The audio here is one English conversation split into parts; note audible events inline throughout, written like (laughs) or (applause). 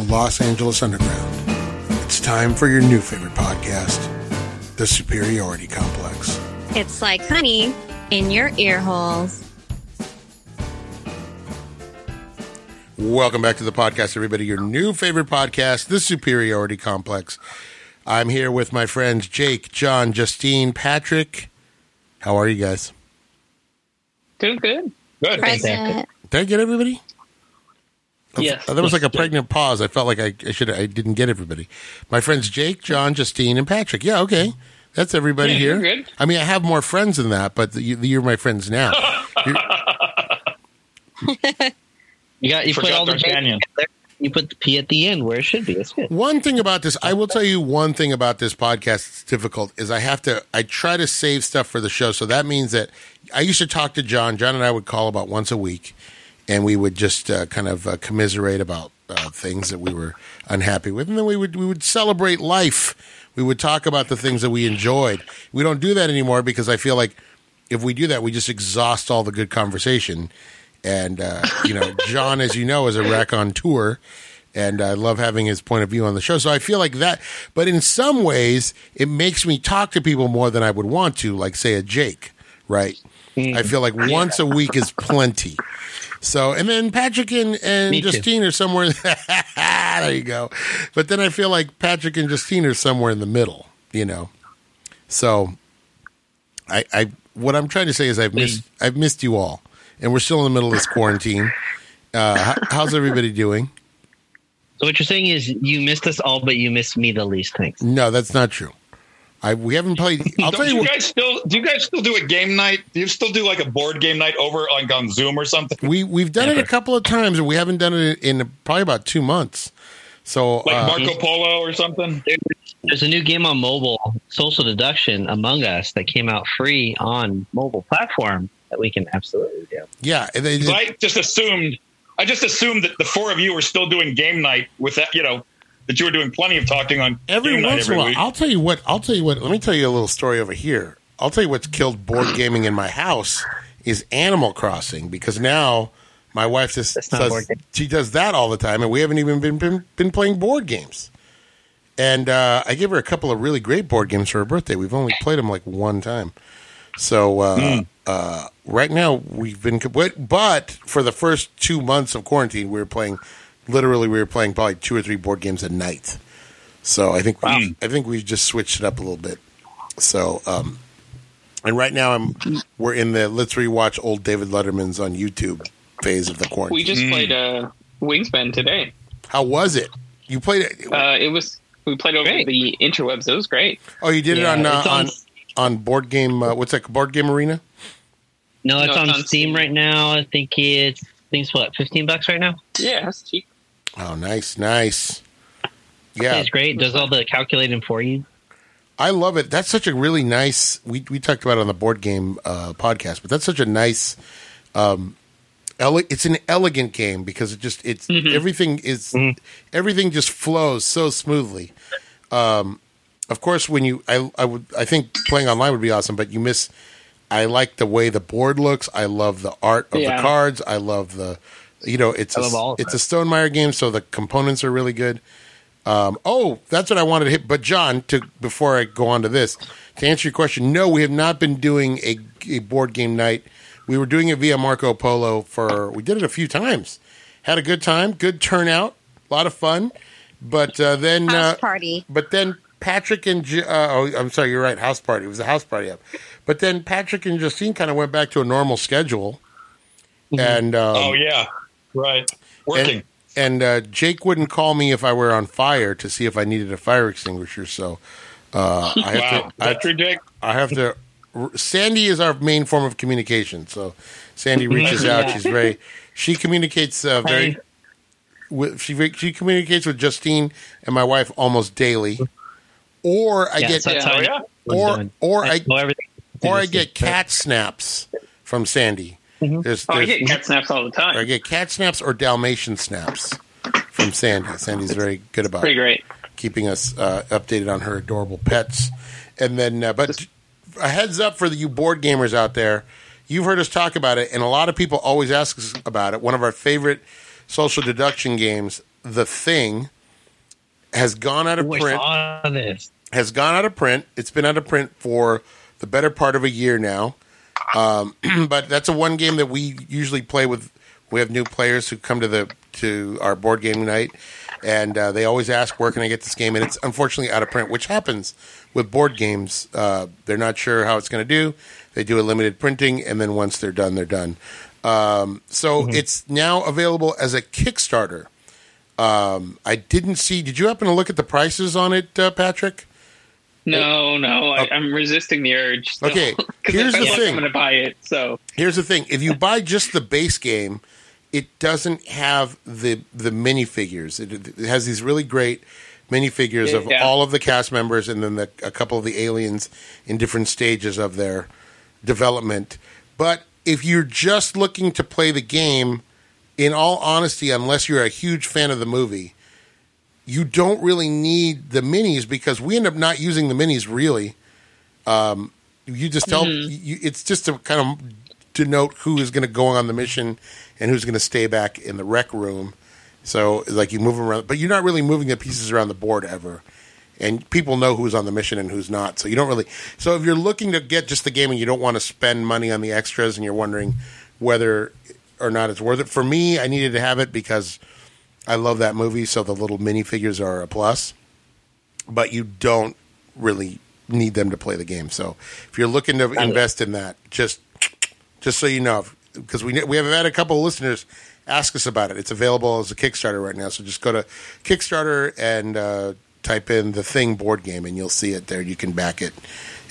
the Los Angeles Underground. It's time for your new favorite podcast, The Superiority Complex. It's like honey in your ear holes. Welcome back to the podcast, everybody. Your new favorite podcast, The Superiority Complex. I'm here with my friends Jake, John, Justine, Patrick. How are you guys? Doing good. Good. Present. Did I get everybody? Yes. That was like a pregnant pause. I felt like I, I should I didn't get everybody. My friends Jake, John, Justine, and Patrick. Yeah, okay. That's everybody Yeah, here. you're good. I mean, I have more friends than that, but you, you're my friends now. (laughs) You're- got you put all the D'Artagnan. You put the P at the end where it should be. It's good. one thing about this, I will tell you one thing about this podcast that's difficult is I have to, I try to save stuff for the show. So that means that I used to talk to John. John and I would call about once a week and we would just uh, kind of uh, commiserate about uh, things that we were unhappy with. And then we would, we would celebrate life. We would talk about the things that we enjoyed. We don't do that anymore because I feel like if we do that, we just exhaust all the good conversation. And, uh, you know, (laughs) John, as you know, is a wreck on tour and I love having his point of view on the show. So I feel like that, but in some ways, it makes me talk to people more than I would want to, like say a Jake, right? I feel like once a week is plenty. So, and then Patrick and, and Me too. Justine are somewhere. (laughs) there you go. But then I feel like Patrick and Justine are somewhere in the middle, you know. So, I, I, what I'm trying to say is I've missed, I've missed you all, and we're still in the middle of this quarantine. Uh, how's everybody doing? So what you're saying is you missed us all, but you missed me the least. Thanks. No, that's not true. I we haven't played. (laughs) I'll Don't tell you. you What, guys still do you guys still do a game night? Do you still do like a board game night over like on Zoom or something? we we've done it a couple of times, and we haven't done it in probably about two months. So Like uh, Marco Polo or something? There's, there's a new game on mobile, Social Deduction Among Us, that came out free on mobile platform that we can absolutely do. yeah, they, 'Cause I just assumed I just assumed that the four of you were still doing game night with that, you know, that you were doing plenty of talking on every game once in a while. week. I'll tell you what. I'll tell you what. Let me tell you a little story over here. I'll tell you what's killed board (clears throat) gaming in my house is Animal Crossing because now my wife just That's does she does that all the time, and we haven't even been been, been playing board games. And uh, I gave her a couple of really great board games for her birthday. We've only played them like one time. So uh, uh, right now we've been, but, but for the first two months of quarantine, we were playing. Literally, we were playing probably two or three board games a night. So I think we, I think we just switched it up a little bit. So, um, and right now I'm we're in the let's rewatch old David Letterman's on YouTube phase of the quarantine. We just played uh, Wingspan today. How was it? You played it? Uh, it was we played over Great. the interwebs. It was great. oh, you did Yeah, it on uh, on on- on board game. Uh, what's that? Board game arena. No, it's No, on, it's on Steam Steam. right now. I think it's I think it's what fifteen bucks right now. Yeah, that's cheap. Oh, nice, nice. Yeah, Yeah, it's great. Does all the calculating for you. I love it. That's such a really nice. We we talked about it on the board game uh, podcast, but that's such a nice. Um, ele- it's an elegant game because it just it's everything is everything just flows so smoothly. Um, of course, when you I I would I think playing online would be awesome, but you miss. I like the way the board looks. I love the art of the cards. I love the, you know, it's I a, love all it's a Stonemaier game, so the components are really good. Um, oh, that's what I wanted to hit. But John, to before I go on to this, to answer your question, no, we have not been doing a, a board game night. We were doing it via Marco Polo for. We did it a few times. Had a good time, good turnout, a lot of fun. But uh, then, House uh, party. but then Patrick and uh, oh, I'm sorry, you're right. House party. It was a house party up. But then Patrick and Justine kind of went back to a normal schedule, and um, oh yeah. Right. Working. and, and uh, Jake wouldn't call me if I were on fire to see if I needed a fire extinguisher. So uh, I have wow. to. Is that true, Jake? I, I have to. Sandy is our main form of communication. So Sandy reaches out. She's very. She communicates uh, very. With, she she communicates with Justine and my wife almost daily, or I Yeah, get so that's yeah. Oh, I or or I know or I get cat snaps from Sandy. There's, Oh, I get cat snaps all the time. I get cat snaps or Dalmatian snaps from Sandy. Sandy's very good about it. Pretty great. keeping us uh, updated on her adorable pets. And then, uh, but a heads up for the, you board gamers out there, you've heard us talk about it, and a lot of people always ask us about it. One of our favorite social deduction games The Thing has gone out of print. saw. Has gone out of print. It's been out of print for the better part of a year now. Um, (clears throat) but that's a one game that we usually play with. We have new players who come to the to our board game night, and uh, they always ask, "Where can I get this game?" And it's unfortunately out of print, which happens with board games. Uh, they're not sure how it's going to do. They do a limited printing, and then once they're done, they're done. Um, so it's now available as a Kickstarter. Um, I didn't see. Did you happen to look at the prices on it, uh, Patrick? No, no, I, I'm resisting the urge. Still, Okay, (laughs) here's the thing. I'm going to buy it. So Here's the thing: if you buy just the base game, it doesn't have the the minifigures. It, it has these really great minifigures of Yeah. all of the cast members, and then the, a couple of the aliens in different stages of their development. But if you're just looking to play the game, in all honesty, unless you're a huge fan of the movie, you don't really need the minis because we end up not using the minis really. Um, you just tell you, it's just to kind of denote who is going to go on the mission and who's going to stay back in the rec room. So like you move them around, but you're not really moving the pieces around the board ever. And people know who's on the mission and who's not. So you don't really. So if you're looking to get just the game and you don't want to spend money on the extras and you're wondering whether or not it's worth it, for me, I needed to have it because I love that movie. So the little minifigures are a plus. But you don't really need them to play the game. So if you're looking to invest in that, just just so you know, because we we have had a couple of listeners ask us about it. It's available as a Kickstarter right now. So just go to Kickstarter and uh, type in the Thing board game, and you'll see it there. You can back it.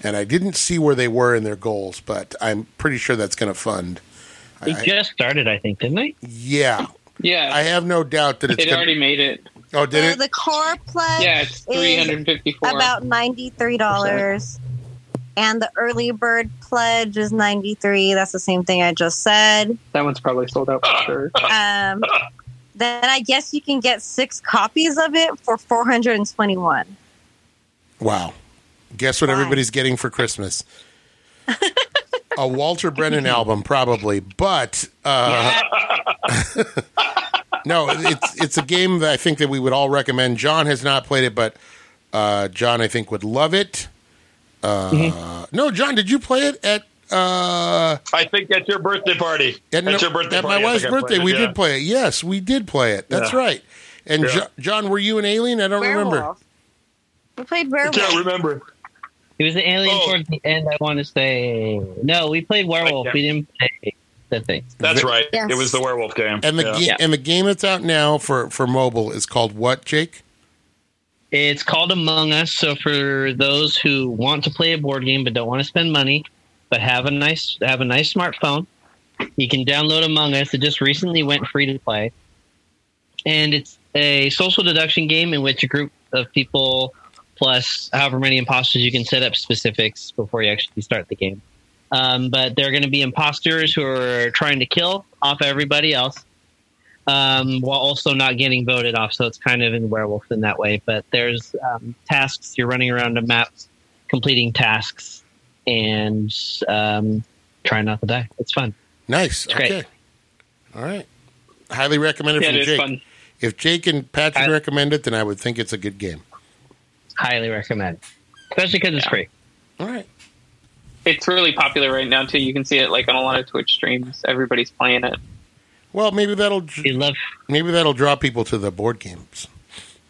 And I didn't see where they were in their goals, but I'm pretty sure that's going to fund. They I- just started, I think, didn't they? Yeah, yeah, I have no doubt that it's. it gonna, already made it. oh, did Uh, it? the core pledge Yeah, it's is 354. about ninety three dollars, and the early bird pledge is ninety three. That's the same thing I just said. that one's probably sold out for sure. Um, then I guess you can get six copies of it for four hundred and twenty one. Wow. Guess what Why? everybody's getting for Christmas? (laughs) a Walter Brennan (laughs) album, probably, but uh, (laughs) no, it's it's a game that I think that we would all recommend. John has not played it, but uh, John I think would love it. Uh, No, John, did you play it at uh, I think at your birthday party. at, At your birthday at party. my wife's birthday? it, we yeah. did play it. Yes, we did play it. That's Yeah. right. And Yeah. Jo- John, were you an alien? I don't remember. We played I can't remember. It was an alien Oh. towards the end. I want to say no. We played werewolf. We didn't play the thing. That's right. Yes. It was the werewolf game. And the Yeah. ga- Yeah. and the game that's out now for for mobile is called what, Jake? It's called Among Us. So for those who want to play a board game but don't want to spend money, but have a nice have a nice smartphone, you can download Among Us. It just recently went free to play, and it's a social deduction game in which a group of people plus however many imposters you can set up specifics before you actually start the game. Um, but they're going to be imposters who are trying to kill off everybody else um, while also not getting voted off. So it's kind of in werewolf in that way. But there's um, tasks. You're running around a map, completing tasks, and um, trying not to die. It's fun. Nice. great. Okay. All right. Highly recommended Yeah, from Jake. fun. If Jake and Patrick I- recommend it, then I would think it's a good game. Highly recommend, especially because it's Yeah. free. All right. It's really popular right now too. You can see it like on a lot of Twitch streams. Everybody's playing it. Well, maybe that'll We love. maybe that'll draw people to the board games.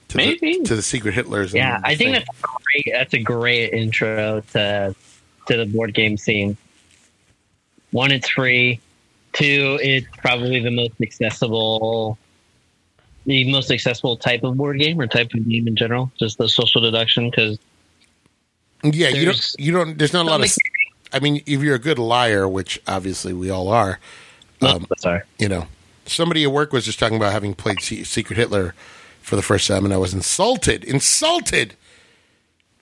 To Maybe. the, to the secret Hitlers. Yeah, and I think thing. that's great. That's a great intro to to the board game scene. One, it's free. Two, it's probably the most accessible, the most accessible type of board game or type of game in general. Just the social deduction because yeah. You don't. there's- You don't. There's not a lot of. I mean, if you're a good liar, which obviously we all are, um, sorry. you know, somebody at work was just talking about having played Secret Hitler for the first time, and I was insulted, insulted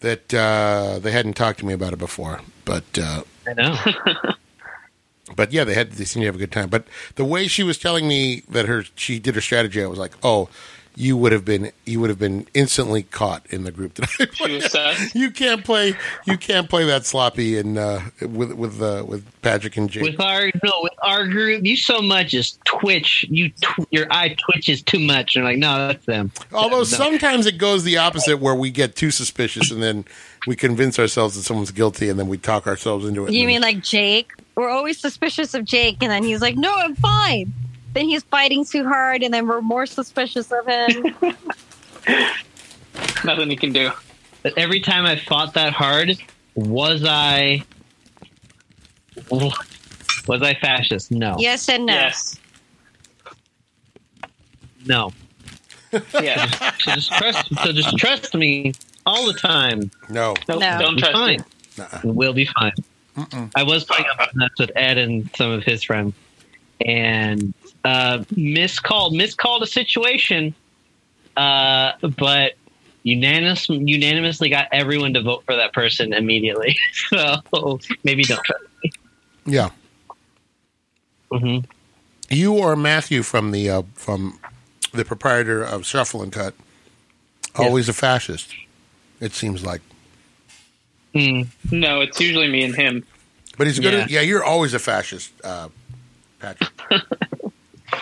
that uh, they hadn't talked to me about it before. But uh, I know. (laughs) but yeah, they had they seemed to have a good time. But the way she was telling me that her she did her strategy, I was like, oh, you would have been you would have been instantly caught in the group that I put She was in. (laughs) You can't play you can't play that sloppy and uh, with with uh, with Patrick and Jake. With our no, with our group, you so much as twitch. You tw- your eye twitches too much. And like, no, that's them. Although No. sometimes it goes the opposite, where we get too suspicious and then we convince ourselves that someone's guilty, and then we talk ourselves into it. You mean like Jake? We're always suspicious of Jake, and then he's like, "No, I'm fine." Then he's fighting too hard, and then we're more suspicious of him. (laughs) Nothing you can do. But every time I fought that hard, was I was I fascist? No, yes and no. Yes. no. Yeah. So just trust. So just trust me all the time. no? Nope, No. Don't Be trust fine. me. Nuh-uh. We'll be fine. I was playing up with Ed and some of his friends, and uh, miscalled miscalled a situation, uh, but unanimous unanimously got everyone to vote for that person immediately. (laughs) so maybe don't trust me. Yeah, hmm you or Matthew from the uh, from the proprietor of Shuffle and Cut, always a fascist. It seems like, Mm. No, it's usually me and him. but he's good. Yeah. At, yeah, you're always a fascist, uh, Patrick. (laughs)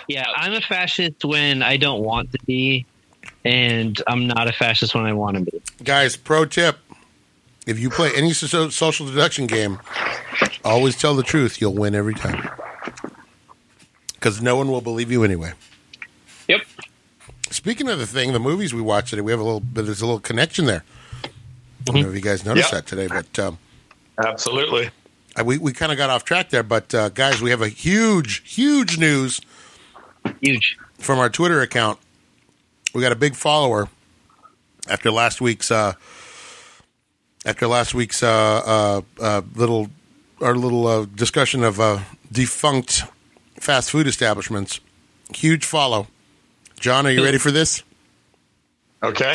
Yeah, I'm a fascist when I don't want to be, and I'm not a fascist when I want to be. Guys, pro tip: if you play any so- social deduction game, always tell the truth. You'll win every time, because no one will believe you anyway. Yep. Speaking of the thing, the movies we watched today, we have a little bit. There's a little connection there. I don't know if you guys noticed Yeah. that today, but um, Absolutely. We we kind of got off track there. But uh, guys, we have a huge, huge news Huge. from our Twitter account. We got a big follower after last week's uh, after last week's uh, uh, uh, little our little uh, discussion of uh, defunct fast food establishments. Huge follow. John, are you ready for this? Okay.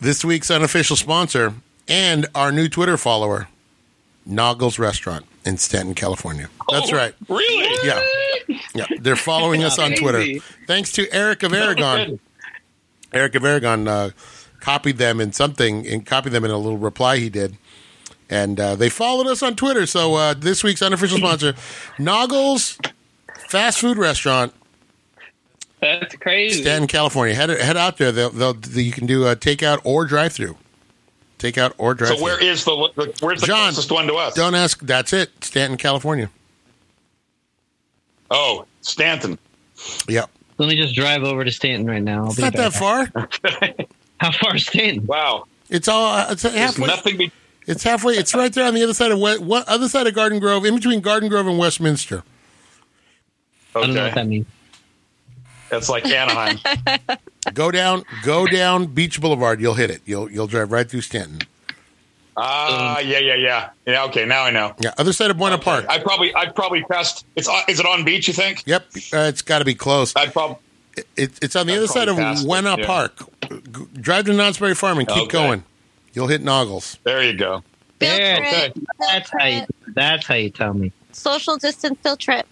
This week's unofficial sponsor and our new Twitter follower, Naugles Restaurant in Stanton, California. That's Oh, right. Really? Yeah. Yeah. They're following us on Twitter. Thanks to Eric of Aragon. Eric of Aragon uh, copied them in something and copied them in a little reply he did. And uh, they followed us on Twitter. So uh, this week's unofficial sponsor, Naugles Fast Food Restaurant, That's crazy. Stanton, California. Head head out there. They'll, they'll you can do a takeout or drive through. Takeout or drive So through. where is the, the where's the John, closest one to us? Don't ask. That's it. Stanton, California. Oh, Stanton. Yep. Let me just drive over to Stanton right now. I'll It's be not that far. (laughs) How far is Stanton? Wow. It's all. uh, It's There's halfway. nothing be- It's halfway. It's right there on the other side of what, what other side of Garden Grove, in between Garden Grove and Westminster. I don't know what Okay. that means. That's like Anaheim. (laughs) Go down. Go down Beach Boulevard. You'll hit it. You'll you'll drive right through Stanton. Ah, yeah, yeah, yeah. Yeah, okay, now I know. Yeah, other side of Buena Park. I probably I probably passed it's on, is it on beach, you think? Yep, uh, it's got to be close. I'd probably It, it's on the I'd other side of probably it, Buena yeah. Park. G- Drive to Knott's Farm and keep Okay. going. You'll hit Naugles. there you go. Field There, okay. That's how you. That's how you tell me. Social distance field trip.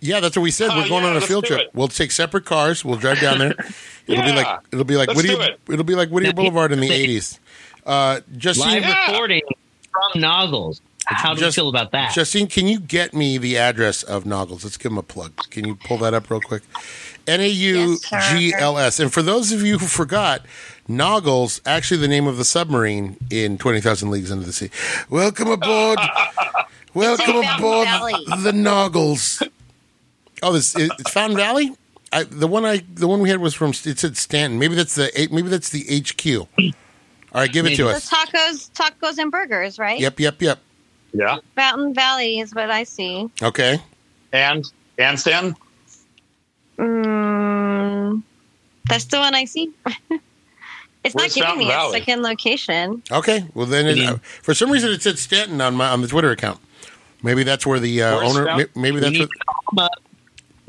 Yeah, that's what we said. Oh, We're going yeah, on a field trip. it. We'll take separate cars. We'll drive down there. (laughs) It'll be like it'll be like Let's Whittier. it. It'll be like Whittier Boulevard in the eighties. Uh, Justine, Live Yeah. recording from Naugles. How do Just- you feel about that? Justine, can you get me the address of Naugles? Let's give him a plug. Can you pull that up real quick? N A U G L S. And for those of you who forgot, Naugles actually the name of the submarine in Twenty Thousand Leagues Under the Sea. Welcome aboard. (laughs) Welcome aboard Valley. the Naugles. Oh, this it's Fountain Valley. I, the one I the one we had was from it said Stanton. Maybe that's the maybe that's the HQ. All right, give it to The us. tacos, tacos and burgers, right? Yep, yep, yep. Yeah. Fountain Valley is what I see. Okay. And and Stan? Mm, that's the one I see. (laughs) it's Where's not giving Fountain me Valley? a second location. Okay. Well, then it, uh, for some reason it said Stanton on my on the Twitter account. Maybe that's where the uh, owner. Fountain- Maybe that's need what to call them up.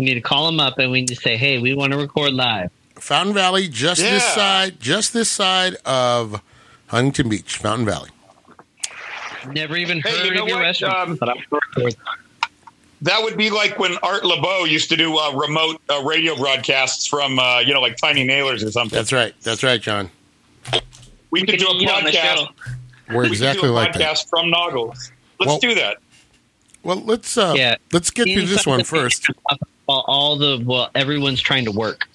We need to call them up and we need to say, "Hey, we want to record live." Fountain Valley, just this side, just this side of Huntington Beach, Fountain Valley. Never even Hey, heard you know of your what? restaurant, Um, but I'm record. That would be like when Art Laboe used to do uh, remote uh, radio broadcasts from, uh, you know, like Tiny Naylor's or something. That's right. That's right, John. we could do a eat on the podcast. We're We could exactly do a like podcast that. from Naugles. Let's Well- do that. Well, let's uh, Yeah. let's get through this one first. All, all the well, everyone's trying to work.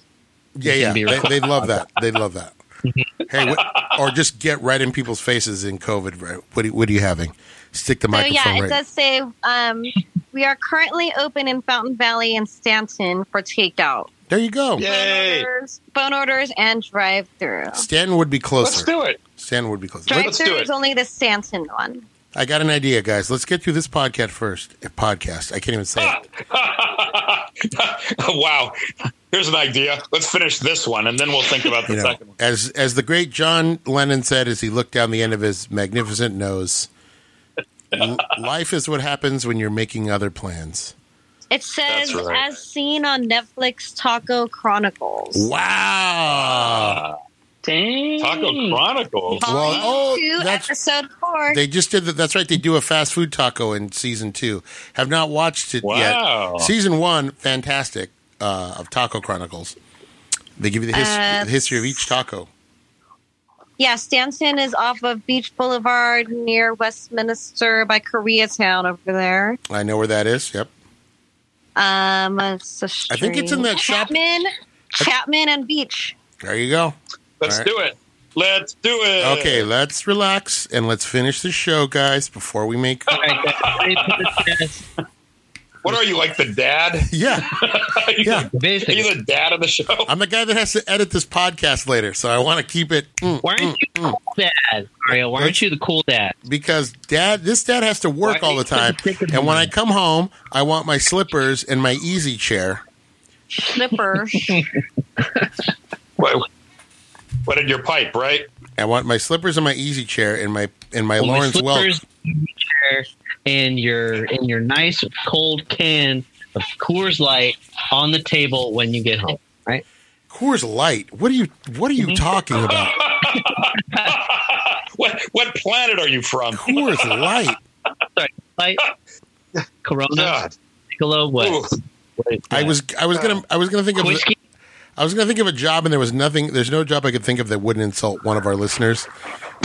Yeah, yeah, they, they'd love that. (laughs) They'd love that. hey, what, or just get right in people's faces in COVID. Right? What are, what are you having? Stick the So microphone yeah, it right. does say um, we are currently open in Fountain Valley and Stanton for takeout. There you go. Yay. Phone orders, phone orders and drive through. Stanton would be closer. Let's do it. Stanton would be closer. Drive Let's through it. is only the Stanton one. I got an idea, guys. Let's get through this podcast first. A podcast. I can't even say it. (laughs) (laughs) wow. Here's an idea. Let's finish this one, and then we'll think about the You know, second one. as as the great John Lennon said as he looked down the end of his magnificent nose, (laughs) life is what happens when you're making other plans. It says right. as seen on Netflix Taco Chronicles. Wow. Ah. Dang. Taco Chronicles. Well, Volume oh, two, that's- episode four. They just did that. That's right. They do a fast food taco in season two. Have not watched it Wow. yet. Season one, fantastic uh, of Taco Chronicles. They give you the, his, Uh, the history of each taco. yeah, Stanton is off of Beach Boulevard near Westminster by Koreatown over there. I know where that is. Yep. Um, it's a I think it's in street. that shop- Chapman, Chapman and Beach. There you go. Let's All right. do it. Let's do it. Okay, let's relax and let's finish the show, guys, before we make. All right, guys, ready for the test? What are you like the dad? Yeah, (laughs) Are you, yeah. are Basically, you the dad of the show? I'm the guy that has to edit this podcast later, so I want to keep it mm, why aren't you the cool dad, Mario? Why aren't you the cool dad? because dad, this dad has to work Why- all the time, and when I come home, I want my slippers and my easy chair. Slipper. What, what did your pipe, right? I want my slippers and my easy chair and my and my Well, my Lawrence Welk. chair, and your and your nice cold can of Coors Light on the table when you get home. Right? Coors Light. What are you What are you mm-hmm. talking about? (laughs) What what planet are you from? Coors Light. Sorry, light. (laughs) Corona, God. Piccolo, what? What- I was I was gonna I was gonna think of whiskey. I was gonna think of a job and there was nothing. There's no job I could think of that wouldn't insult one of our listeners.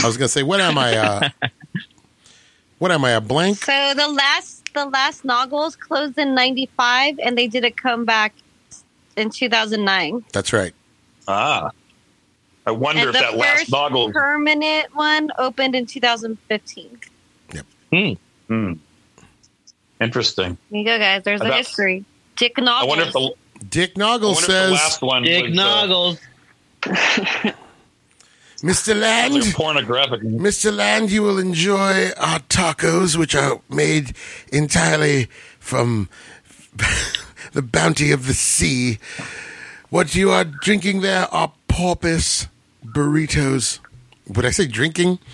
I was gonna say, what am I? Uh, (laughs) what am I? A blank? so the last the last Naugles closed in '95, and they did a comeback in 2009. That's right. Ah. I wonder and if the that last first Naugle. permanent one opened in 2015. Hmm. Hmm. Interesting. There you go, guys. There's the About- history. Dick I wonder if the, Dick I Naugle the says, last one Dick was, uh, Naugles. (laughs) "Mr. Land, pornographic. Mr. Land, you will enjoy our tacos, which are made entirely from (laughs) the bounty of the sea. What you are drinking there are porpoise burritos. Would I say drinking? (laughs)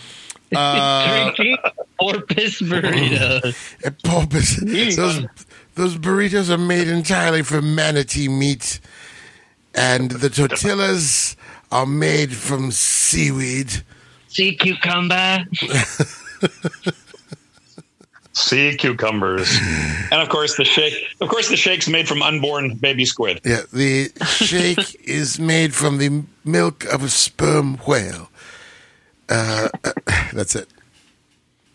Uh, Drinking porpoise burritos. A porpoise. Those, those burritos are made entirely from manatee meat, and the tortillas are made from seaweed. Sea cucumber. (laughs) Sea cucumbers, and of course the shake. Of course, the shake's made from unborn baby squid. Yeah, the shake (laughs) is made from the milk of a sperm whale. Uh, that's it.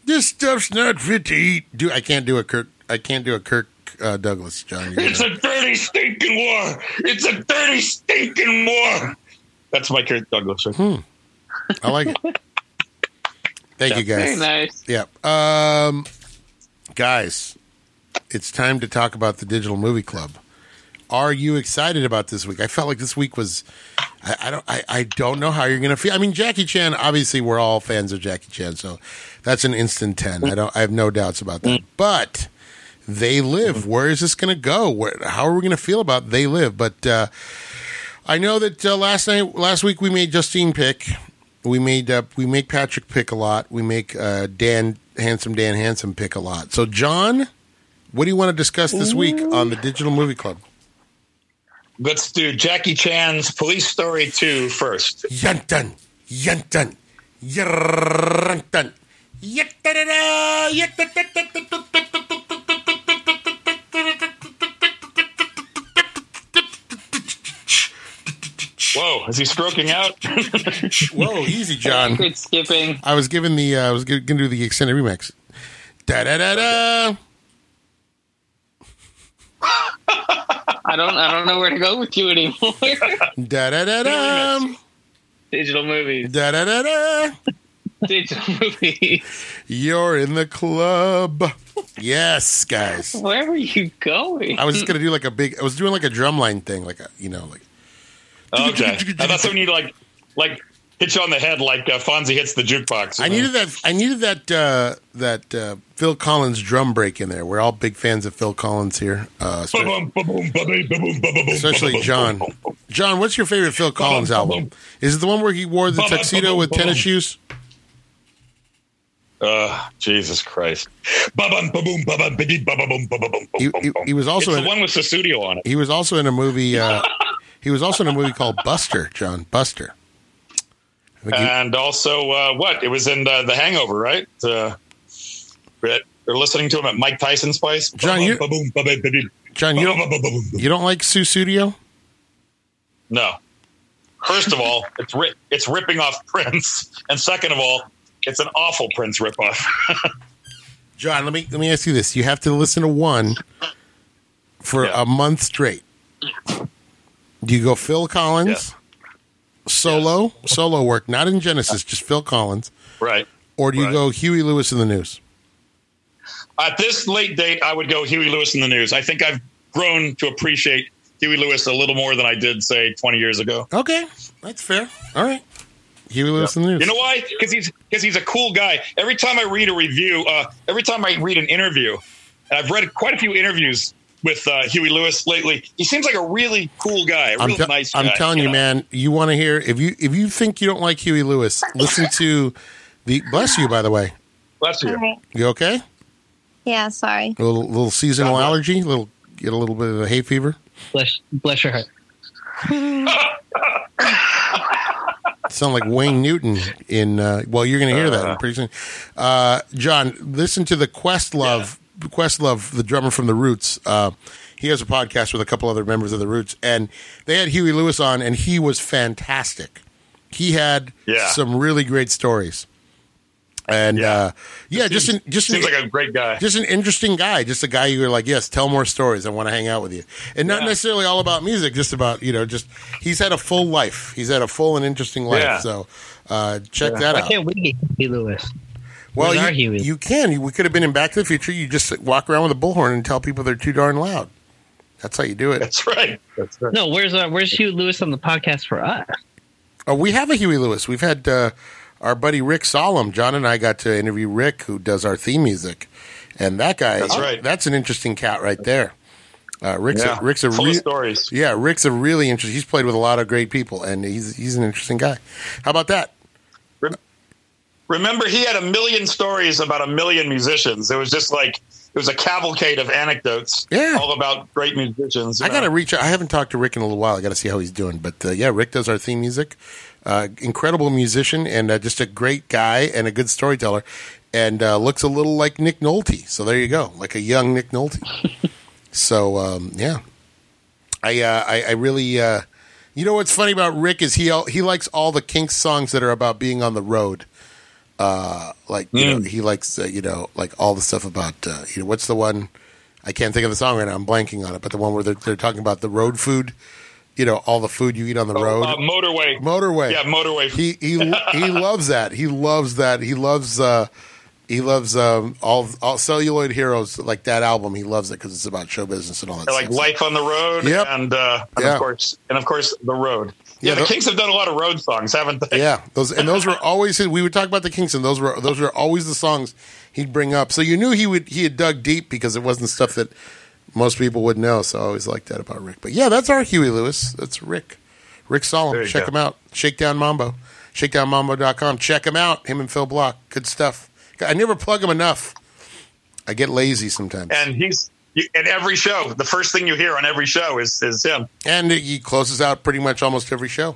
This stuff's not fit to eat. Do I can't do a Kirk. I can't do a Kirk uh, Douglas, John. It's a dirty stinking war. It's a dirty stinking war. That's my Kirk Douglas. Right? I like it. Thank you, Very guys. nice. Yeah. Um, guys, it's time to talk about the Digital Movie Club. Are you excited about this week? I felt like this week was. I, I don't. I, I don't know how you're going to feel. I mean, Jackie Chan. Obviously, we're all fans of Jackie Chan, so that's an instant ten. I don't. I have no doubts about that. But they live. Where is this going to go? Where, how are we going to feel about they live? But uh, I know that uh, last night, last week, we made Justine pick. We made uh, we make Patrick pick a lot. We make uh, Dan handsome Dan handsome pick a lot. So John, what do you want to discuss this week on the Digital Movie Club? Let's do Jackie Chan's Police Story 2 first. Yantan, yantan, yantan, Uh-oh. Is he stroking out? (laughs) Whoa, easy, John. Good skipping. I was given the. Uh, I was going to do the extended remix. Da da da da. I don't. I don't know where to go with you anymore. Da da da da. Digital movies. Da da da da. Digital movies. You're in the club. Yes, guys. Where were you going? I was just gonna do like a big. I was doing like a drumline thing, like a you know, like okay. (laughs) I thought someone need like like hit you on the head like uh, Fonzie hits the jukebox. I know? needed that. I needed that. Uh, that uh, Phil Collins drum break in there. We're all big fans of Phil Collins here, uh, especially, Ba-bum, ba-boom, ba-bing, ba-boom, ba-ba-boom, especially John. ba-boom, ba-boom. John, what's your favorite Phil Collins album? Is it the one where he wore the tuxedo with tennis shoes? Uh, Jesus Christ. Ba-bum, ba-boom, ba-bum, ba-dee, ba-ba-boom, ba-ba-boom, He, he, he was also it's in, the one with Sussudio on it. he was also in a movie. Uh, (laughs) he was also in a movie called Buster. John Buster. He- And also, uh, what? It was in uh, The Hangover, right? Uh, they're listening to him at Mike Tyson's place. John, you- John, you don't you don't like Sussudio? No. First of all, it's ri- it's ripping off Prince, and second of all, it's an awful Prince ripoff. (laughs) John, let me let me ask you this: You have to listen to one for Yeah. a month straight. Do you go Phil Collins solo solo work, not in Genesis, just Phil Collins, right. or do you Right. go Huey Lewis in the news? At this late date, I would go Huey Lewis in the news. I think I've grown to appreciate Huey Lewis a little more than I did, say, 20 years ago. Okay, that's fair. All right, Huey Lewis in the news. You know why? Because he's because he's a cool guy. Every time I read a review, uh, every time I read an interview, and I've read quite a few interviews with uh, Huey Lewis lately. He seems like a really cool guy, a I'm, real te- nice guy. I'm telling you, know? man. You want to hear if you if you think you don't like Huey Lewis, listen to the. Bless you, by the way. Bless you. All right. You okay? Yeah, sorry. A little, little seasonal God bless. allergy, little get a little bit of a hay fever. Bless, bless your heart. (laughs) sound like Wayne Newton in. Uh, well, you're going to hear that pretty soon. Uh, John, listen to the Questlove. Questlove, the drummer from the Roots. Uh, he has a podcast with a couple other members of the Roots, and they had Huey Lewis on, and he was fantastic. He had Yeah. some really great stories, and Yeah. uh, yeah, just an, just an, like a great guy. just an interesting guy, just a guy you're like, yes, tell more stories. I want to hang out with you, and not Yeah. necessarily all about music, just about you know, just he's had a full life. He's had a full and interesting life. Yeah. So uh, check that Why out. can't wait get Huey Lewis? Well, Where's our you, Huey? you can. We could have been in Back to the Future. You just walk around with a bullhorn and tell people they're too darn loud. That's how you do it. That's right. That's right. No, where's uh, where's Huey Lewis on the podcast for us? Oh, we have a Huey Lewis. We've had uh, our buddy Rick Solomon. John and I got to interview Rick, who does our theme music, and that guy. That's right. That's an interesting cat right there. Uh, Rick's Yeah. a, Rick's a Full re- stories. yeah. Rick's a really interesting. He's played with a lot of great people, and he's he's an interesting guy. How about that? Remember, he had a million stories about a million musicians. It was just like it was a cavalcade of anecdotes, Yeah. all about great musicians. you I got to reach. out. I haven't talked to Rick in a little while. I got to see how he's doing. But uh, yeah, Rick does our theme music. Uh, incredible musician and uh, just a great guy and a good storyteller, and uh, looks a little like Nick Nolte. So there you go, like a young Nick Nolte. (laughs) so um, yeah, I, uh, I I really. Uh, you know what's funny about Rick is he he likes all the Kinks songs that are about being on the road. Uh, like you know, he likes uh, you know like all the stuff about uh, you know what's the one I can't think of the song right now. I'm blanking on it, but the one where they're, they're talking about the road food. You know, all the food you eat on the road. Uh, motorway. Motorway. Yeah, motorway. He he he (laughs) loves that. He loves that. He loves uh he loves um all all celluloid heroes like that album. He loves it because it's about show business and all that. like stuff. life on the road, Yep. and, uh, and Yeah. of course, and of course, the road. Yeah, Yeah, the Kinks have done a lot of road songs, haven't they? Yeah, those and those were always his, we would talk about the Kingston. Those were those were always the songs he'd bring up. So you knew he would he had dug deep because it wasn't stuff that most people would know. So I always liked that about Rick. But yeah, that's our Huey Lewis. That's Rick. Rick Solomon. Check go. him out. Shakedown Mambo. Shakedownmambo.com. Check him out. Him and Phil Block. Good stuff. I never plug him enough. I get lazy sometimes. And he's you, at every show. The first thing you hear on every show is is him. And he closes out pretty much almost every show.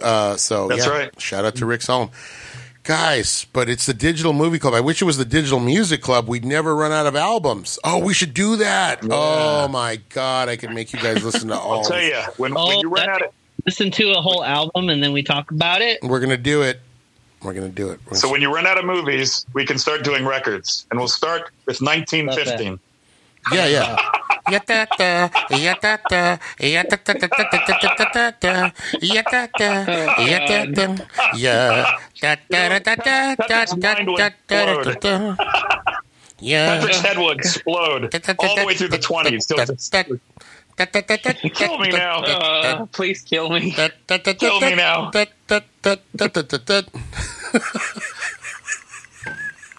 Uh, so That's yeah, right. Shout out to Rick Solomon. Guys, but it's the Digital Movie Club. I wish it was the Digital Music Club. We'd never run out of albums. Oh, we should do that. Oh my God, I could make you guys listen to (laughs) all. I'll tell you when, Oh, when you run out of listen to a whole album and then we talk about it. We're gonna do it. We're gonna do it. We're So when you run out of movies, we can start doing records, and we'll start with 1915. Yeah, (laughs) yeah. Yeah. Patrick's head will explode all the way through the 20s. Till Kill me now. Uh, please kill me. Kill me now.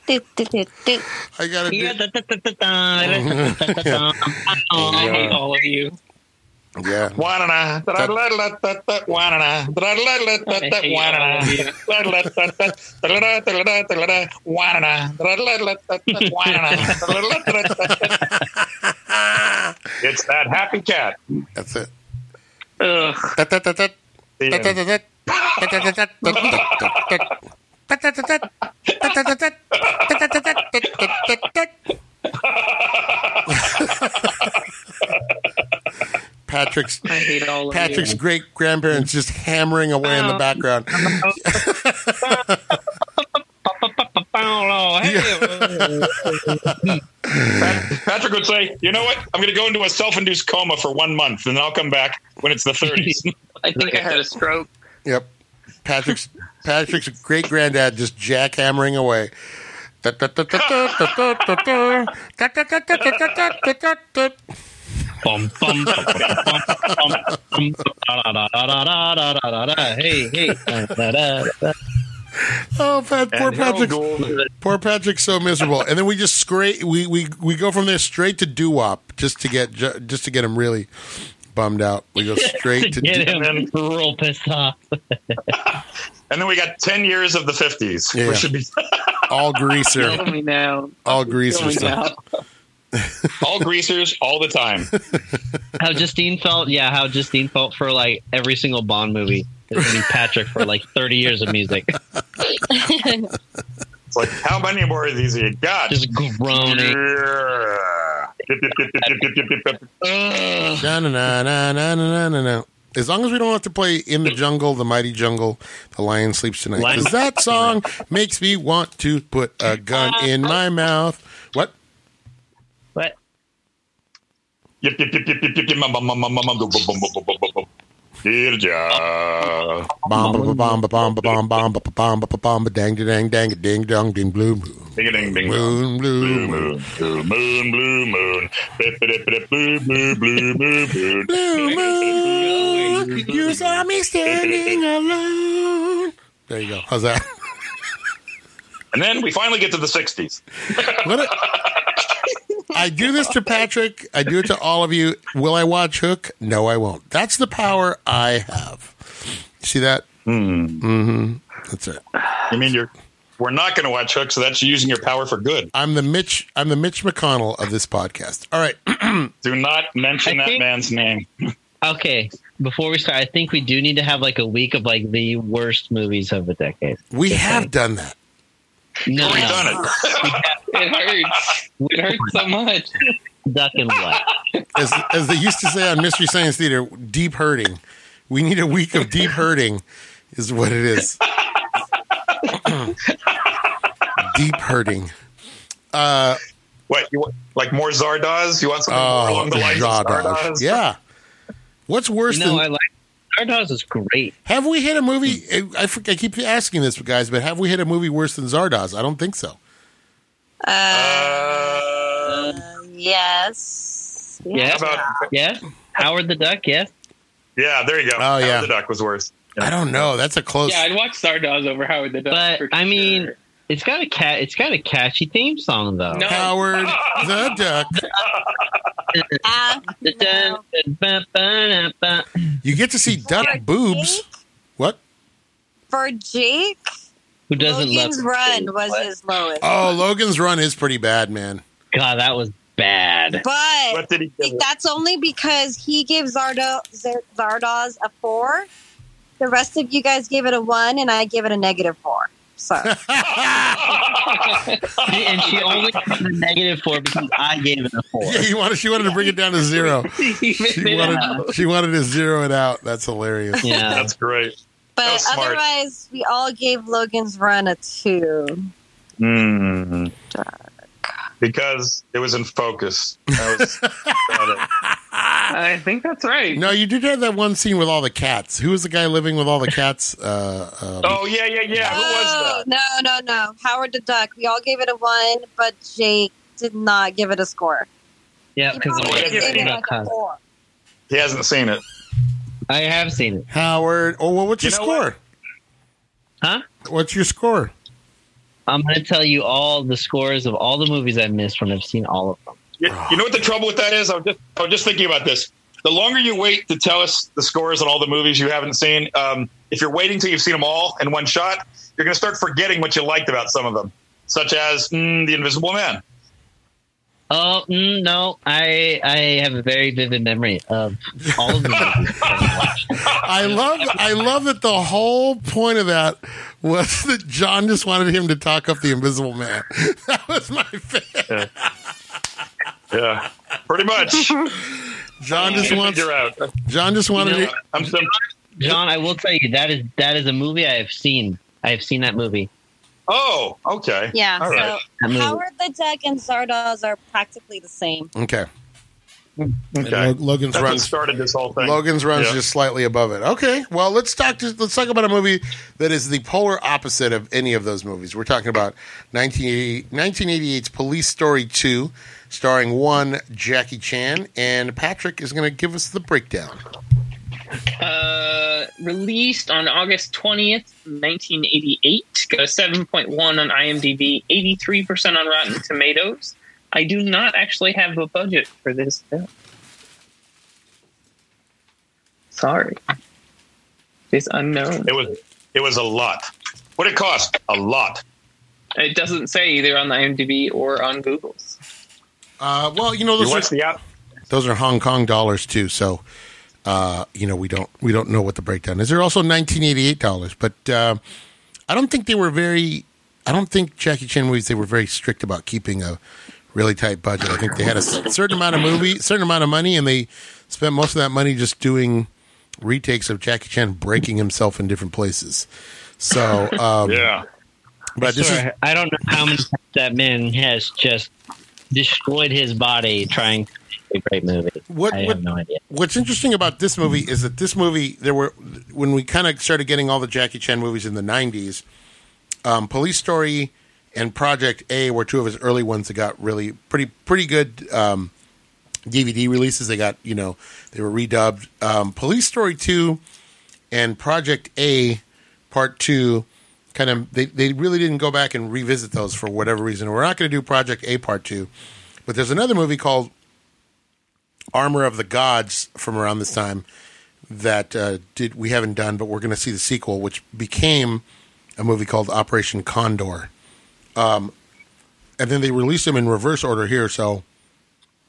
Do, do, do, do. I gotta Yeah, do. da, da, da, da, da, da, da, da. I hate all of you. Yeah. (laughs) It's that happy cat. That's it. Ugh. (laughs) The (laughs) Patrick's I hate all of Patrick's you. great grandparents just hammering away in the Oh. background. (laughs) Patrick would say, "You know what? I'm going to go into a self-induced coma for one month, and then I'll come back when it's the 30s." (laughs) I think I had a stroke. Yep. Patrick's Patrick's great granddad just jackhammering away. hey, hey. Oh, Pat, poor Patrick's poor Patrick's so miserable. And then we just straight we, we, we go from there straight to doo wop just to get just to get him really bummed out. We go straight to (laughs) Get doo- him real pissed off. (laughs) and then we got 10 years of the 50s, Yeah. which should be (laughs) all greaser, Kill me now. all Kill greaser me stuff. now. all greasers all the time. How Justine felt, yeah, how Justine felt for like every single Bond movie. It's gonna be Patrick for like 30 years of music. It's like, how many more of these you got? Just groaning. Yeah. Na na na na na na na na. As long as we don't have to play in the jungle, the mighty jungle, the lion sleeps tonight. Because that song makes me want to put a gun in my mouth. What? What? Dirja. Bomb bomb bomb bomb bomb bomb bomb ba dang dang dang ding dong ding blue moon Ding, ding, ding, moon blue moon moon, blue moon, blue moon. Blue, blue, blue, blue, blue. blue moon. You saw me standing alone. There you go. How's that? And then we finally get to the 60s. What a- (laughs) I do this to Patrick. I do it to all of you. Will I watch Hook? No, I won't. That's the power I have. See that? Mm-hmm. That's it. You mean you're. We're not going to watch Hook, so that's using your power for good. I'm the Mitch. I'm the Mitch McConnell of this podcast. All right. (clears throat) Do not mention I that think- man's name. (laughs) Okay, before we start, I think we do need to have like a week of like the worst movies of the decade. We have done that. No, We've no, done it. (laughs) It hurts. It hurts so much. duck and what? As, as they used to say on Mystery Science Theater, deep hurting. We need a week of deep hurting, is what it is. (laughs) deep hurting. Uh, What? You want, like more Zardoz? You want something more oh, along the lines of Zardoz. Zardoz? Yeah. What's worse No, than I like Zardoz is great. Have we hit a movie? I, forget- I keep asking this, guys, but have we hit a movie worse than Zardoz? I don't think so. Uh, Yes. Yeah. how about, Yes, Howard the Duck. Yes, yeah, there you go. Oh, Howard yeah. The Duck was worse. I don't know. That's a close. Yeah, I'd watch Zardoz over Howard the Duck. but for I mean, sure. It's got a cat. It's got a catchy theme song though. No. Howard (laughs) the Duck. (laughs) You get to see duck For boobs. Jake? What? For Jake, Who doesn't Logan's love Run was What? his lowest. Oh, Logan's Run is pretty bad, man. God, that was bad. But What did he that's only because he gave Zardo, Zar- Zardoz a four. The rest of you guys gave it a one, and I gave it a negative four. So (laughs) (laughs) and she only got a negative four because I gave it a four. Yeah, you wanted, she wanted to bring it down to zero. (laughs) She wanted, she wanted to zero it out. That's hilarious. Yeah. That's great. but was smart. otherwise we all gave Logan's Run a two. Mm. Because it was in focus. That was. (laughs) I think that's right. No, you did have that one scene with all the cats. Who was the guy living with all the cats? Uh, um, Oh yeah, yeah, yeah. Who was that? No, no, no. Howard the Duck. We all gave it a one, but Jake did not give it a score. Yeah, because probably yeah, gave it yeah. like. He hasn't seen it. I have seen it. Howard. Oh, well, what's You your know score? Huh? What's your score? I'm going to tell you all the scores of all the movies I've missed when I've seen all of them. You, you know what the trouble with that is? I was just I was just thinking about this. The longer you wait to tell us the scores on all the movies you haven't seen, um, if you're waiting till you've seen them all in one shot, you're going to start forgetting what you liked about some of them, such as mm, The Invisible Man. Oh mm, no, I I have a very vivid memory of all of the (laughs) I love, I love that the whole point of that was that John just wanted him to talk up the Invisible Man. (laughs) That was my favorite. Yeah, pretty much. John just wants, You're out. John just wanted You to. know, I'm so, John, I will tell you that is that is a movie I have seen. I have seen that movie. oh, okay. Yeah. All right. That movie. So Howard the Duck and Zardoz are practically the same. Okay. And Okay. Lo- Logan's That's what runs. started this whole thing. Logan's runs Yeah. just slightly above it. Okay, well let's talk. To, let's talk about a movie that is the polar opposite of any of those movies. We're talking about 1980, 1988's Police Story Two, starring one Jackie Chan, and Patrick is going to give us the breakdown. Uh, released on August 20th, 1988. Got a 7.1 on IMDb, 83% on Rotten Tomatoes. I do not actually have a budget for this film. Sorry. It's unknown. It was it was a lot. What it cost? A lot. It doesn't say either on the IMDb or on Google's. Uh, well, you know those watched are, the app? those are Hong Kong dollars too, so uh, you know we don't we don't know what the breakdown is. They're also 1988 dollars, but uh, I don't think they were very. I don't think Jackie Chan movies they were very strict about keeping a really tight budget. I think they had a certain amount of movie, certain amount of money, and they spent most of that money just doing retakes of Jackie Chan breaking himself in different places. So, (laughs) um, Yeah. but this is I don't know how many that man has just destroyed his body trying to make a great movie. What- I what- have no idea. what's interesting about this movie is that this movie there were when we kind of started getting all the Jackie Chan movies in the 90s um, Police Story and Project A were two of his early ones that got really pretty pretty good um, DVD releases. They got you know they were redubbed. Um, Police Story 2 and Project A Part 2 kind of they, they really didn't go back and revisit those for whatever reason. We're not going to do Project A Part 2 but there's another movie called Armor of the Gods from around this time that uh, did we haven't done, but we're going to see the sequel, which became a movie called Operation Condor. Um, and then they released them in reverse order here. So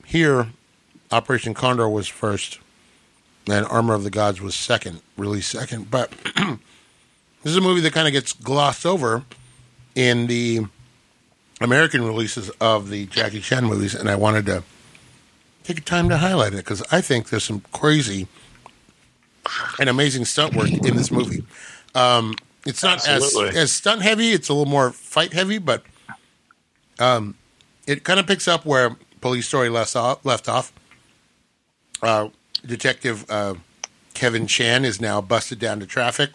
here, Operation Condor was first, and Armor of the Gods was second, released second. But (clears throat) this is a movie that kind of gets glossed over in the American releases of the Jackie Chan movies, and I wanted to take time to highlight it because I think there's some crazy and amazing stunt work in this movie. Um, it's not as as stunt heavy; it's a little more fight heavy, but um, it kind of picks up where Police Story left off. Left off. Uh, Detective uh, Kevin Chan is now busted down to traffic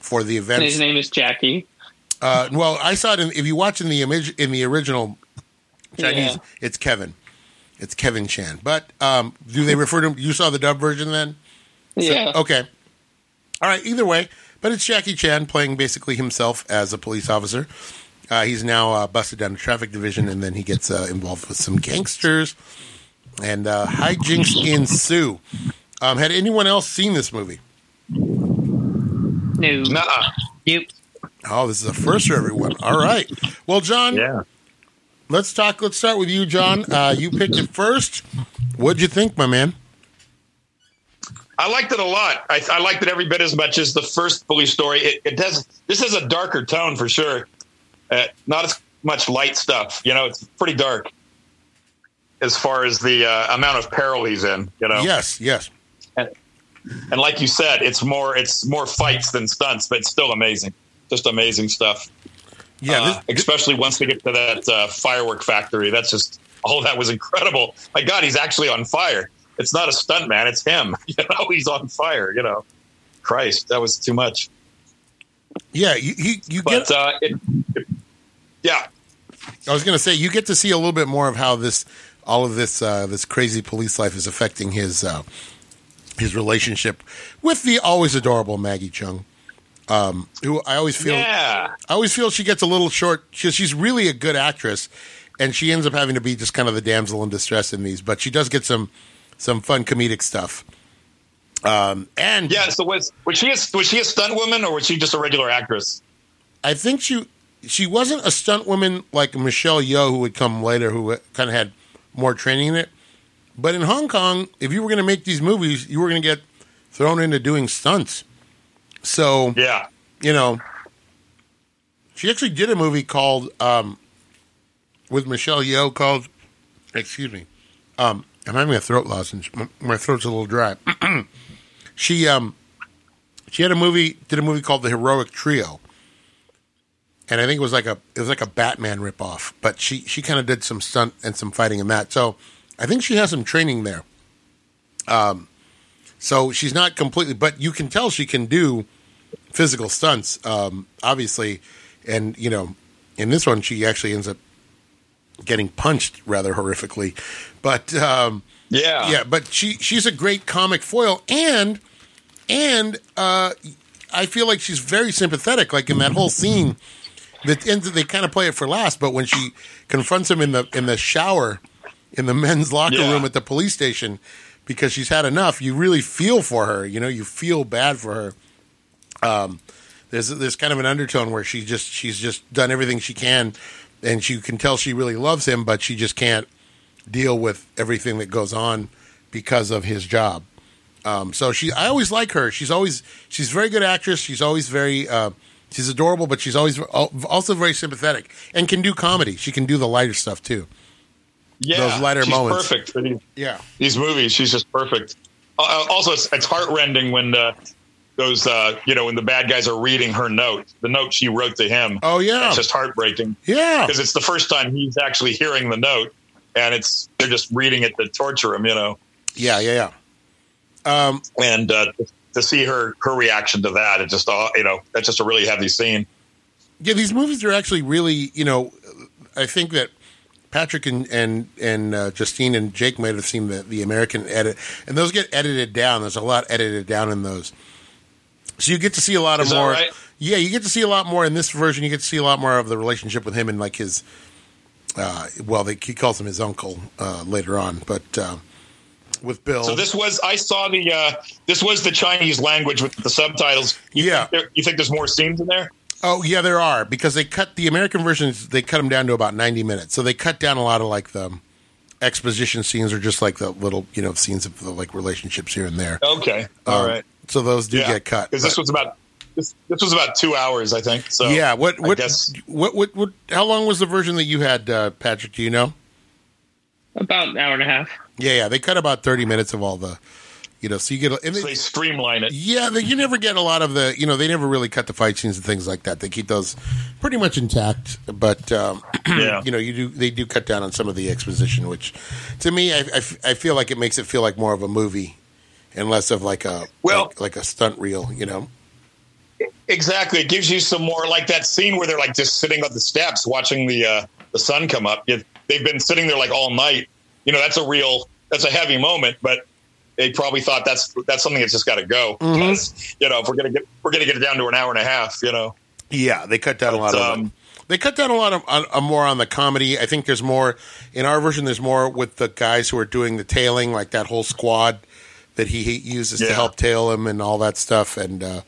for the event. his name is Jackie. Uh, well, I saw it in, if you watch in the image in the original Chinese, Yeah. it's Kevin. It's Kevin Chan. But um, do they refer to him? You saw the dub version then? So- Yeah. okay. All right. Either way, but it's Jackie Chan playing basically himself as a police officer. Uh, he's now uh, busted down the traffic division, and then he gets uh, involved with some gangsters, and uh, hijinks ensue. Um, had anyone else seen this movie? No. Nuh-uh. You, Oh, this is a first for everyone. All right. Well, John, Yeah. let's talk. Let's start with you, John. Uh, you picked it first. What'd you think, my man? I liked it a lot. I, I liked it every bit as much as the first police story. It, it does. This has a darker tone for sure. Uh, not as much light stuff. You know, it's pretty dark as far as the uh, amount of peril he's in. You know, Yes, yes. and, and like you said, it's more it's more fights than stunts, but it's still amazing. Just amazing stuff. Yeah, Uh, this- especially once they get to that uh, firework factory. That's just oh, that was incredible. My God, he's actually on fire. It's not a stunt man; it's him. (laughs) You know, he's on fire. You know, Christ, that was too much. yeah, you you, you get uh, it, it- yeah, I was going to say you get to see a little bit more of how this, all of this, uh, this crazy police life is affecting his uh, his relationship with the always adorable Maggie Cheung, um, who I always feel yeah, I always feel she gets a little short. She, she's really a good actress, and she ends up having to be just kind of the damsel in distress in these. But she does get some some fun comedic stuff. Um, and yeah. So was was she a, was she a stunt woman or was she just a regular actress? I think she she wasn't a stunt woman like Michelle Yeoh, who would come later, who kind of had more training in it. But in Hong Kong, if you were going to make these movies, you were going to get thrown into doing stunts. So Yeah, you know, she actually did a movie called um, with Michelle Yeoh called, excuse me, um, I'm having a throat lozenge. My, my throat's a little dry. (clears throat) she um, she had a movie, did a movie called The Heroic Trio, and I think it was like a it was like a Batman ripoff. But she she kind of did some stunt and some fighting in that. So I think she has some training there. Um, so she's not completely, but you can tell she can do physical stunts, um, obviously. And, you know, in this one, she actually ends up getting punched rather horrifically. But, um, yeah, yeah, but she, she's a great comic foil. And, and, uh, I feel like she's very sympathetic. Like in that whole scene, that ends, they kind of play it for last, but when she confronts him in the, in the shower, in the men's locker Yeah. room at the police station, because she's had enough, you really feel for her. You know, you feel bad for her Um, there's there's kind of an undertone where she just she's just done everything she can, and she can tell she really loves him, but she just can't deal with everything that goes on because of his job. Um, so she, I always like her. She's always she's a very good actress. She's always very uh, she's adorable, but she's always also very sympathetic and can do comedy. She can do the lighter stuff too. yeah. those lighter she's moments. Perfect for these, Yeah, these movies. She's just perfect. Uh, also, it's, it's heartrending when uh, those uh, you know when the bad guys are reading her note, the note she wrote to him. Oh, yeah. it's just heartbreaking yeah, because it's the first time he's actually hearing the note, and it's they're just reading it to torture him, you know. yeah, yeah, yeah. Um, And uh, to see her her reaction to that, it just uh, you know that's just a really heavy scene. Yeah, these movies are actually really, you know, I think that Patrick and and and uh, Justine and Jake might have seen the the American edit, and those get edited down. There's a lot edited down in those, so you get to see a lot of Is more. right? Yeah, you get to see a lot more in this version. You get to see a lot more of the relationship with him and like his. Uh, well, they, he calls him his uncle uh, later on, but uh, with Bill. So this was I saw the uh, this was the Chinese language with the subtitles. You Yeah. think there, you think there's more scenes in there? Oh yeah, there are because they cut the American versions. They cut them down to about ninety minutes, so they cut down a lot of like the exposition scenes or just like the little you know scenes of the like relationships here and there. Okay, all Um, right. So those do Yeah, get cut. because this was about this, this was about two hours, I think. So yeah. What I what, guess what what what? How long was the version that you had, uh, Patrick? Do you know? About an hour and a half. Yeah, yeah. They cut about thirty minutes of all the, you know. So you get and they, they streamline it. Yeah, they, you never get a lot of the, you know, they never really cut the fight scenes and things like that. They keep those pretty much intact, but um, (clears throat) Yeah. you know, you do they do cut down on some of the exposition, which to me, I, I f- I feel like it makes it feel like more of a movie and less of like a Well- like, like a stunt reel, you know. Exactly. It gives you some more like that scene where they're like just sitting on the steps watching the uh, the sun come up. They've been sitting there like all night. You know, that's a real that's a heavy moment, but they probably thought that's that's something that's just got to go. Mm-hmm. You know, if we're gonna get we're gonna get it down to an hour and a half. You know, Yeah, they cut down a lot But, of um, it. They cut down a lot of on, on more on the comedy. I think there's more in our version. There's more with the guys who are doing the tailing, like that whole squad that he, uses to help tail him and all that stuff. And uh,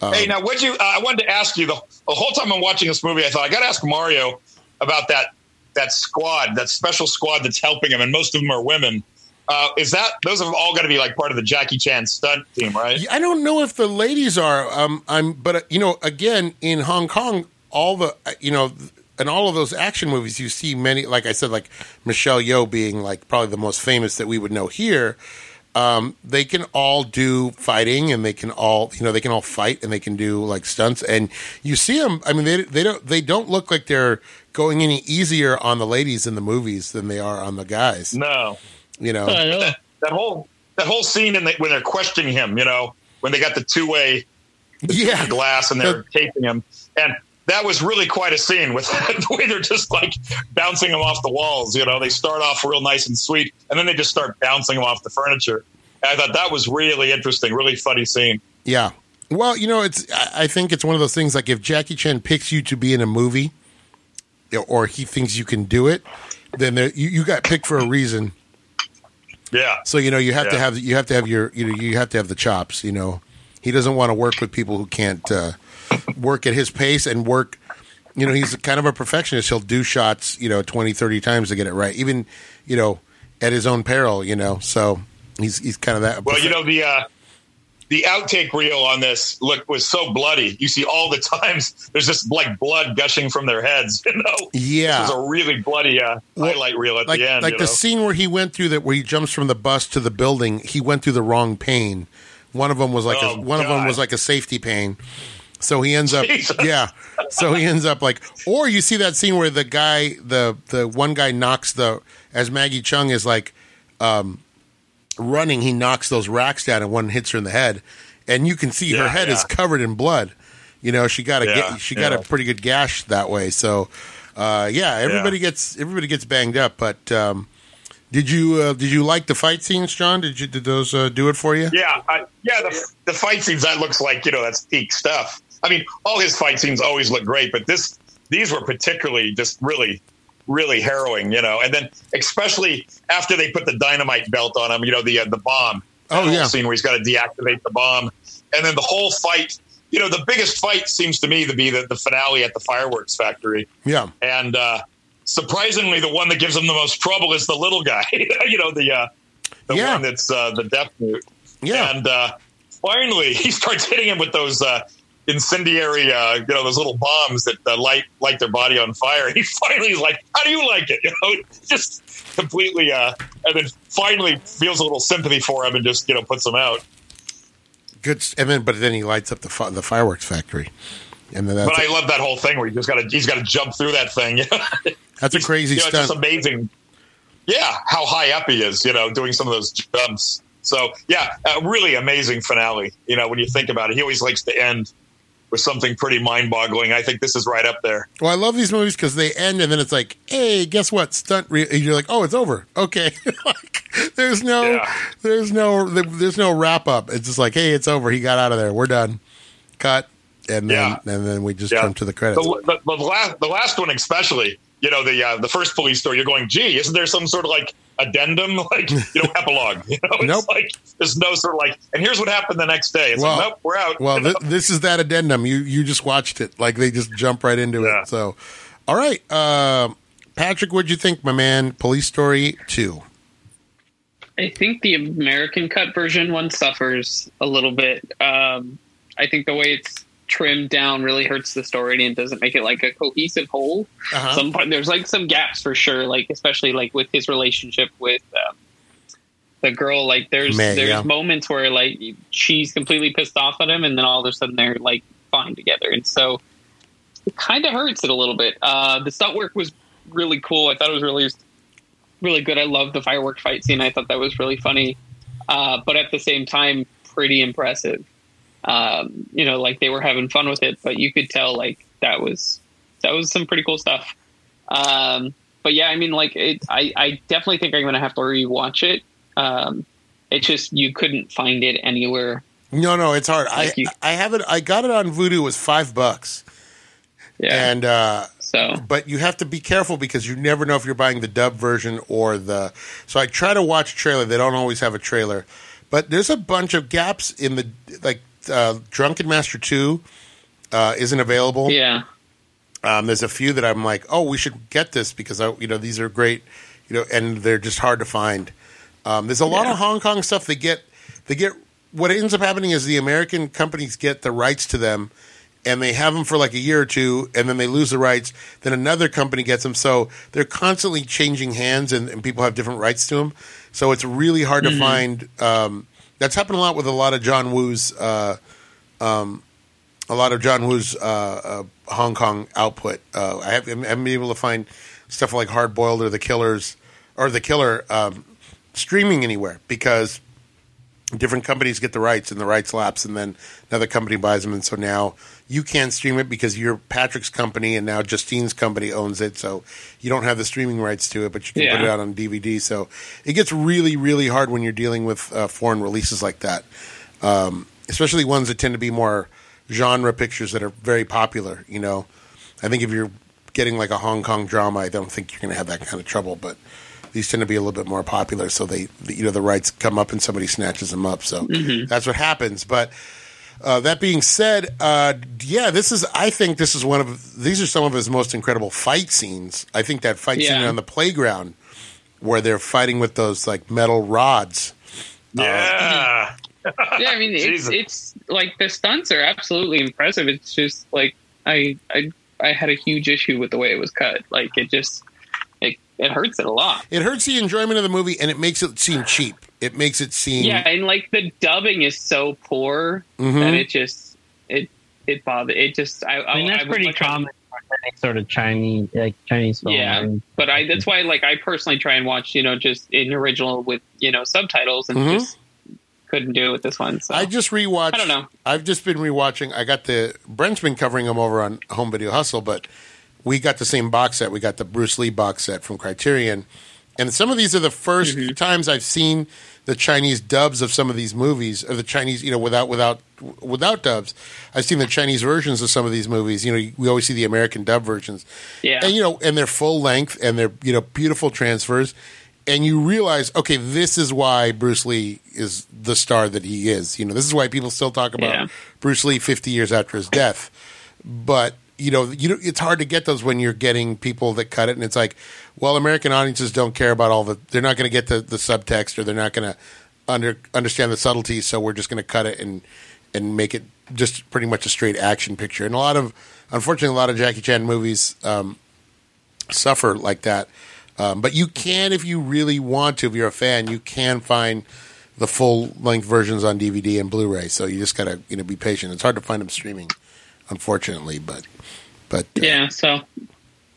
hey, now would you? Uh, I wanted to ask you the, the whole time I'm watching this movie. I thought I got to ask Mario about that that squad, that special squad that's helping him, and most of them are women. Uh, is that those have all got to be like part of the Jackie Chan stunt team, right? I don't know if the ladies are. Um, I'm, but uh, you know, again, in Hong Kong, all the uh, you know in all of those action movies you see many like I said like Michelle Yeoh being like probably the most famous that we would know here. Um, they can all do fighting and they can all you know they can all fight and they can do like stunts. And you see them I mean they they don't they don't look like they're going any easier on the ladies in the movies than they are on the guys. No, you know? Know. that whole that whole scene in the, when they're questioning him, you know, when they got the two way yeah. glass and they're taping him, and that was really quite a scene with (laughs) the way they're just like bouncing them off the walls. You know, they start off real nice and sweet, and then they just start bouncing them off the furniture. And I thought that was really interesting, really funny scene. Yeah. Well, you know, it's. I think it's one of those things. Like if Jackie Chan picks you to be in a movie, or he thinks you can do it, then there, you, you got picked for a reason. Yeah, So you know you have to have you have to have your you know you have to have the chops. You know, he doesn't want to work with people who can't uh, work at his pace and work. You know, he's kind of a perfectionist. He'll do shots, you know, 20, 30 times to get it right, even you know, at his own peril. You know, so he's he's kind of that. Well, you know the uh, the outtake reel on this look was so bloody. You see all the (laughs) times there's just like blood gushing from their heads. (laughs) You know, Yeah. this was a really bloody uh, Well, highlight reel at like, the end. like the know? scene where he went through that, where he jumps from the bus to the building. He went through the wrong pane. One of them was like a, Oh, one of them was like a safety pane. So he ends up, Jesus. yeah. So he ends up like, or you see that scene where the guy, the the one guy knocks the as Maggie Cheung is like um, running, he knocks those racks down and one hits her in the head, and you can see her Yeah, head is covered in blood. You know, she got a Yeah, she got a pretty good gash that way. So, uh, yeah, everybody gets everybody gets banged up. But um, did you uh, did you like the fight scenes, John? Did you did those uh, do it for you? Yeah, I, yeah. The, the fight scenes that looks like you know that's peak stuff. I mean, all his fight scenes always look great, but this these were particularly just really, really harrowing. You know, and then especially after they put the dynamite belt on him, you know, the uh, the bomb. Oh, yeah. scene where he's got to deactivate the bomb, and then the whole fight. You know, the biggest fight seems to me to be the, the finale at the fireworks factory. Yeah, and uh, surprisingly, the one that gives him the most trouble is the little guy. (laughs) you know, the uh, the Yeah. one that's uh, the death mute. yeah. And uh, finally, (laughs) he starts hitting him with those uh, incendiary, uh, you know, those little bombs that uh, light light their body on fire. He (laughs) finally is like, "How do you like it?" (laughs) You know, just completely. Uh, and then finally feels a little sympathy for him and just you know puts him out. Good. And then, but then he lights up the fi- the fireworks factory, and then that's But I love that whole thing where he just got to he's got to jump through that thing. (laughs) that's a crazy you know, it's just amazing. Yeah, how high up he is, you know, doing some of those jumps. So yeah, a really amazing finale. You know, when you think about it, he always likes to end with something pretty mind-boggling. I think this is right up there. Well, I love these movies because they end and then it's like, hey, guess what? Stunt. Re-. and You're like, oh, it's over. Okay. (laughs) like, there's no, Yeah. there's no, there's no wrap up. It's just like, hey, it's over. He got out of there. We're done. Cut. And then, Yeah. and then we just Yeah. jump to the credits. The, the, the last, the last one especially. You know, the uh, the first police story. You're going, gee, isn't there some sort of like addendum, (laughs) like you know, epilogue? You know, it's Nope. like there's no sort of like, and here's what happened the next day. It's Well- like, nope, we're out. Well, You (laughs) know? th- this is that addendum. You you just watched it. Like they just jump right into Yeah. it. So, all right, uh, Patrick, what'd you think, my man? Police Story two. I think the American cut version one suffers a little bit. Um, I think the way it's trimmed down really hurts the story and doesn't make it like a cohesive whole. Uh-huh. Some part, there's like some gaps for sure, like especially like with his relationship with um, the girl. Like there's May, there's yeah. moments where like she's completely pissed off at him, and then all of a sudden they're like fine together, and so it kind of hurts it a little bit. Uh, the stunt work was really cool. I thought it was really really good. I love the firework fight scene. I thought that was really funny, uh, but at the same time, pretty impressive. Um, you know, like they were having fun with it, but you could tell like that was that was some pretty cool stuff. Um, but yeah, I mean, like it, I, I definitely think I'm going to have to rewatch it. Um, it's just you couldn't find it anywhere. No, no, it's hard. I you. I have it. I got it on Vudu. It was five bucks, Yeah. and uh, so but you have to be careful because you never know if you're buying the dub version or the. So I try to watch a trailer. They don't always have a trailer, but there's a bunch of gaps in the like. Uh, Drunken Master Two uh, isn't available. yeah, Um, there's a few that I'm like, oh, we should get this because I, you know these are great, you know, and they're just hard to find. Um, there's a lot Yeah. of Hong Kong stuff. They get they get what ends up happening is the American companies get the rights to them, and they have them for like a year or two, and then they lose the rights. Then another company gets them, so they're constantly changing hands, and, and people have different rights to them. So it's really hard to find. Um, that's happened a lot with a lot of John Woo's, uh, um, a lot of John Woo's uh, uh, Hong Kong output. Uh, I, have, I haven't been able to find stuff like Hard Boiled or The Killers or The Killer um, streaming anywhere because different companies get the rights and the rights lapse and then another company buys them and so now you can't stream it because you're Patrick's company and now Justine's company owns it so you don't have the streaming rights to it but you can put it out on DVD so it gets really really hard when you're dealing with uh, foreign releases like that um, especially ones that tend to be more genre pictures that are very popular you know I think if you're getting like a Hong Kong drama I don't think you're going to have that kind of trouble but these tend to be a little bit more popular, so they, you know, the rights come up and somebody snatches them up. So that's what happens. But uh, that being said, uh, yeah, this is. I think this is one of these are some of his most incredible fight scenes. I think that fight scene on the playground where they're fighting with those like metal rods. Yeah. (laughs) yeah, I mean, it's it's like the stunts are absolutely impressive. It's just like I I I had a huge issue with the way it was cut. Like it just it it hurts it a lot. It hurts the enjoyment of the movie, and it makes it seem cheap. It makes it seem Yeah, and like the dubbing is so poor Mhm. that it just it it bothered it just I I mean, that's would pretty much common any sort of Chinese, like Chinese film. Yeah, I but I that's why like I personally try and watch you know just in original with you know subtitles and Mhm. just couldn't do it with this one. So I just rewatched. I don't know. I've just been rewatching. I got the Brent's been covering them over on Home Video Hustle, but we got the same box set. We got the Bruce Lee box set from Criterion, and some of these are the 1st Mm-hmm. times I've seen the Chinese dubs of some of these movies, or the Chinese, you know, without without without dubs. I've seen the Chinese versions of some of these movies. You know, we always see the American dub versions, yeah and you know, and they're full length and they're you know beautiful transfers, and you realize, okay, this is why Bruce Lee is the star that he is. You know, this is why people still talk about Yeah. Bruce Lee fifty years after his death. But you know, you know, it's hard to get those when you're getting people that cut it, and it's like, well, American audiences don't care about all the. They're not going to get the, the subtext, or they're not going to under understand the subtleties. So we're just going to cut it and and make it just pretty much a straight action picture. And a lot of, unfortunately, a lot of Jackie Chan movies um, suffer like that. Um, but you can, if you really want to, if you're a fan, you can find the full length versions on DVD and Blu-ray. So you just gotta, you know, be patient. It's hard to find them streaming, unfortunately. But, but uh, yeah so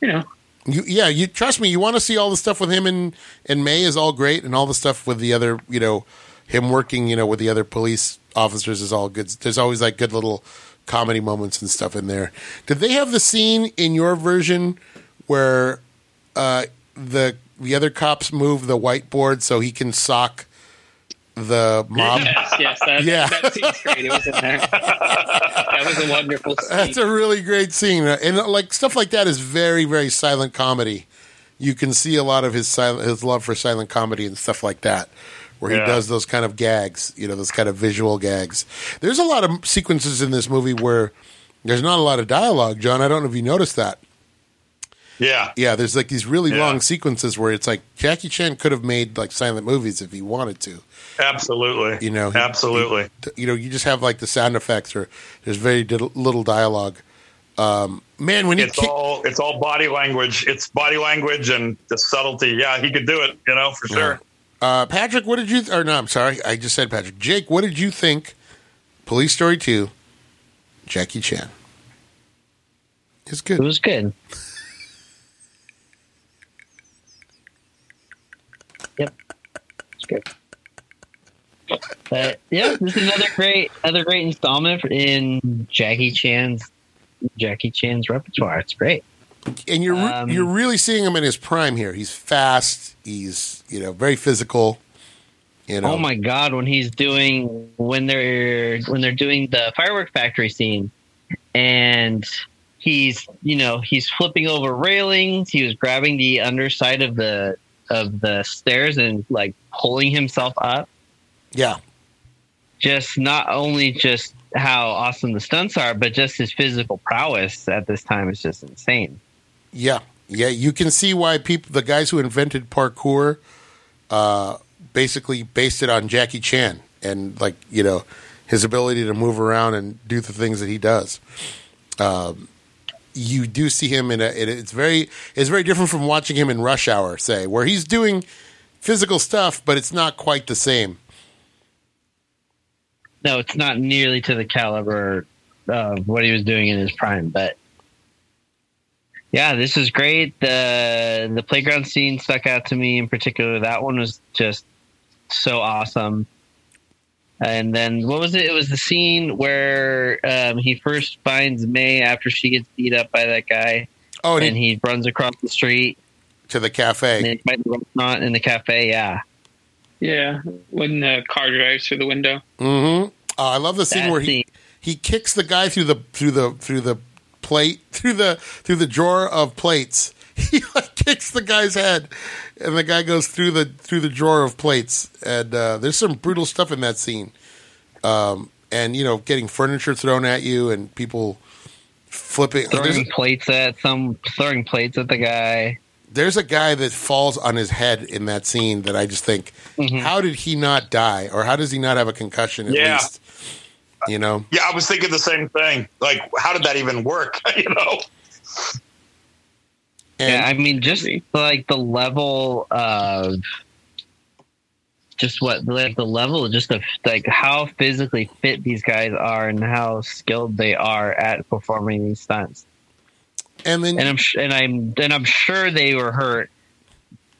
you know you, yeah, you trust me. You want to see all the stuff with him in in May is all great, and all the stuff with the other, you know, him working, you know, with the other police officers is all good. There's always like good little comedy moments and stuff in there. Did they have the scene in your version where uh, the the other cops move the whiteboard so he can sock the mob? yes yes that, Yeah. that seems great it was in there that was a wonderful scene. (laughs) That's a really great scene, and like stuff like that is very, very silent comedy. You can see a lot of his silent, his love for silent comedy and stuff like that, where he does those kind of gags, you know, those kind of visual gags. There's a lot of sequences in this movie where there's not a lot of dialogue. John, I don't know if you noticed that. Yeah. Yeah, there's like these really Yeah. long sequences where it's like Jackie Chan could have made like silent movies if he wanted to. Absolutely. You know, he- Absolutely. you know, you just have like the sound effects or there's very little dialogue. Um, man, when he it's kick- all it's all body language. It's body language and the subtlety. Yeah, he could do it. You know, for sure. Uh, Patrick, what did you? Or no, I'm sorry, I just said Patrick. Jake, what did you think? Police Story Two, Jackie Chan. It's good. it was good. Yep, it's good. But yeah, this is another great, another great installment in Jackie Chan's Jackie Chan's repertoire. It's great. And you're Um, you're really seeing him in his prime here. He's fast. He's you know very physical. You know. Oh my god, when he's doing when they're when they're doing the firework factory scene and he's you know, he's flipping over railings, he was grabbing the underside of the of the stairs and like pulling himself up. Yeah. Just not only just how awesome the stunts are, but just his physical prowess at this time is just insane. Yeah, yeah, you can see why people, the guys who invented parkour, uh, basically based it on Jackie Chan and like you know his ability to move around and do the things that he does. um, you do see him in a. It, it's very it's very different from watching him in Rush Hour, say, where he's doing physical stuff, but it's not quite the same. No, it's not nearly to the caliber of what he was doing in his prime, but yeah, this is great. The the playground scene stuck out to me in particular. That one was just so awesome. And then what was it? It was the scene where um, he first finds May after she gets beat up by that guy, Oh, and, and he, he runs across the street to the cafe. they find the restaurant in the cafe. Yeah, Yeah, when the car drives through the window. Mm-hmm. Uh, I love the scene That where he scene. he kicks the guy through the through the through the plate through the through the drawer of plates. (laughs) He like kicks the guy's head, and the guy goes through the through the drawer of plates. And uh, there's some brutal stuff in that scene. Um, and you know, getting furniture thrown at you and people flipping. There's, throwing plates at some, throwing plates at the guy. there's a guy that falls on his head in that scene that I just think, Mm-hmm. how did he not die, or how does he not have a concussion at Yeah. least? You know. Yeah, I was thinking the same thing. Like, how did that even work? (laughs) you know? And yeah, I mean, just like the level of just what like the level just of like how physically fit these guys are and how skilled they are at performing these stunts. and then And I'm and I'm and I'm sure they were hurt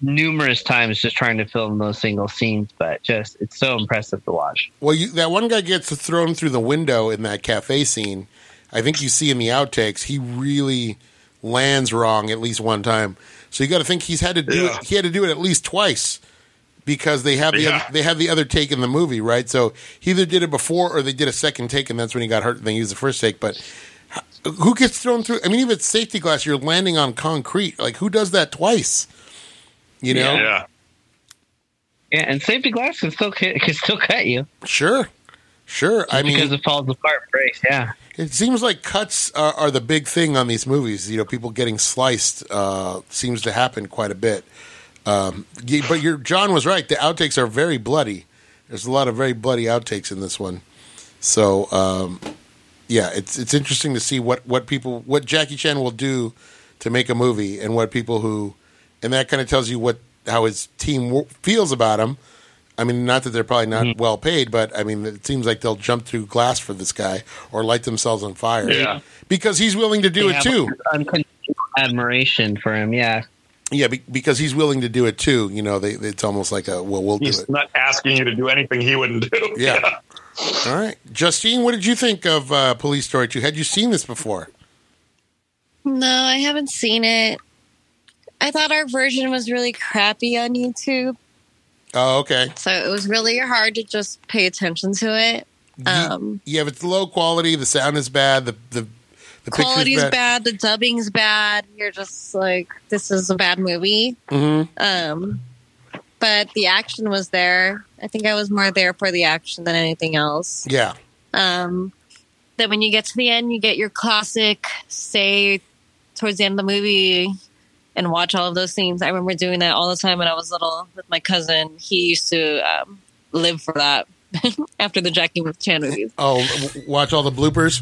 numerous times just trying to film those single scenes, but just it's so impressive to watch. Well, you, that one guy gets thrown through the window in that cafe scene. I think you see in the outtakes he really lands wrong at least one time. So you got to think he's had to do Yeah. it. He had to do it at least twice because they have the Yeah. other, they have the other take in the movie, right? So he either did it before or they did a second take, and that's when he got hurt. and They used the first take, but. Who gets thrown through? I mean, even safety glass, you're landing on concrete. Like, who does that twice? You know, Yeah. Yeah, and safety glass can still can still cut you sure, sure. I mean, because it falls apart. Breaks. Yeah. It seems like cuts are, are the big thing on these movies. You know, people getting sliced uh, seems to happen quite a bit. Um, but your John was right. The outtakes are very bloody. There's a lot of very bloody outtakes in this one. So um, yeah, it's it's interesting to see what, what people what Jackie Chan will do to make a movie, and what people who, and that kind of tells you what how his team feels about him. I mean, not that they're probably not well paid, but I mean, it seems like they'll jump through glass for this guy or light themselves on fire. Yeah. because he's willing to do They it have too. Unconditional admiration for him. Yeah. Yeah, be, because he's willing to do it too. You know, they, it's almost like a well, we'll do it. He's it. not asking you to do anything he wouldn't do. Yeah. All right, Justine, what did you think of uh, Police Story Two? Had you seen this before? No, I haven't seen it. I thought our version was really crappy on YouTube, Oh, okay. so it was really hard to just pay attention to it. Um, yeah, but it's low quality. The sound is bad. The the the quality's bad. bad. the dubbing's bad. You're just like, this is a bad movie. hmm Um, but the action was there. I think I was more there for the action than anything else. Yeah, Um, then when you get to the end, you get your classic say towards the end of the movie and watch all of those scenes. I remember doing that all the time when I was little with my cousin. He used to um, live for that (laughs) after the Jackie Chan movies. Oh, watch all the bloopers.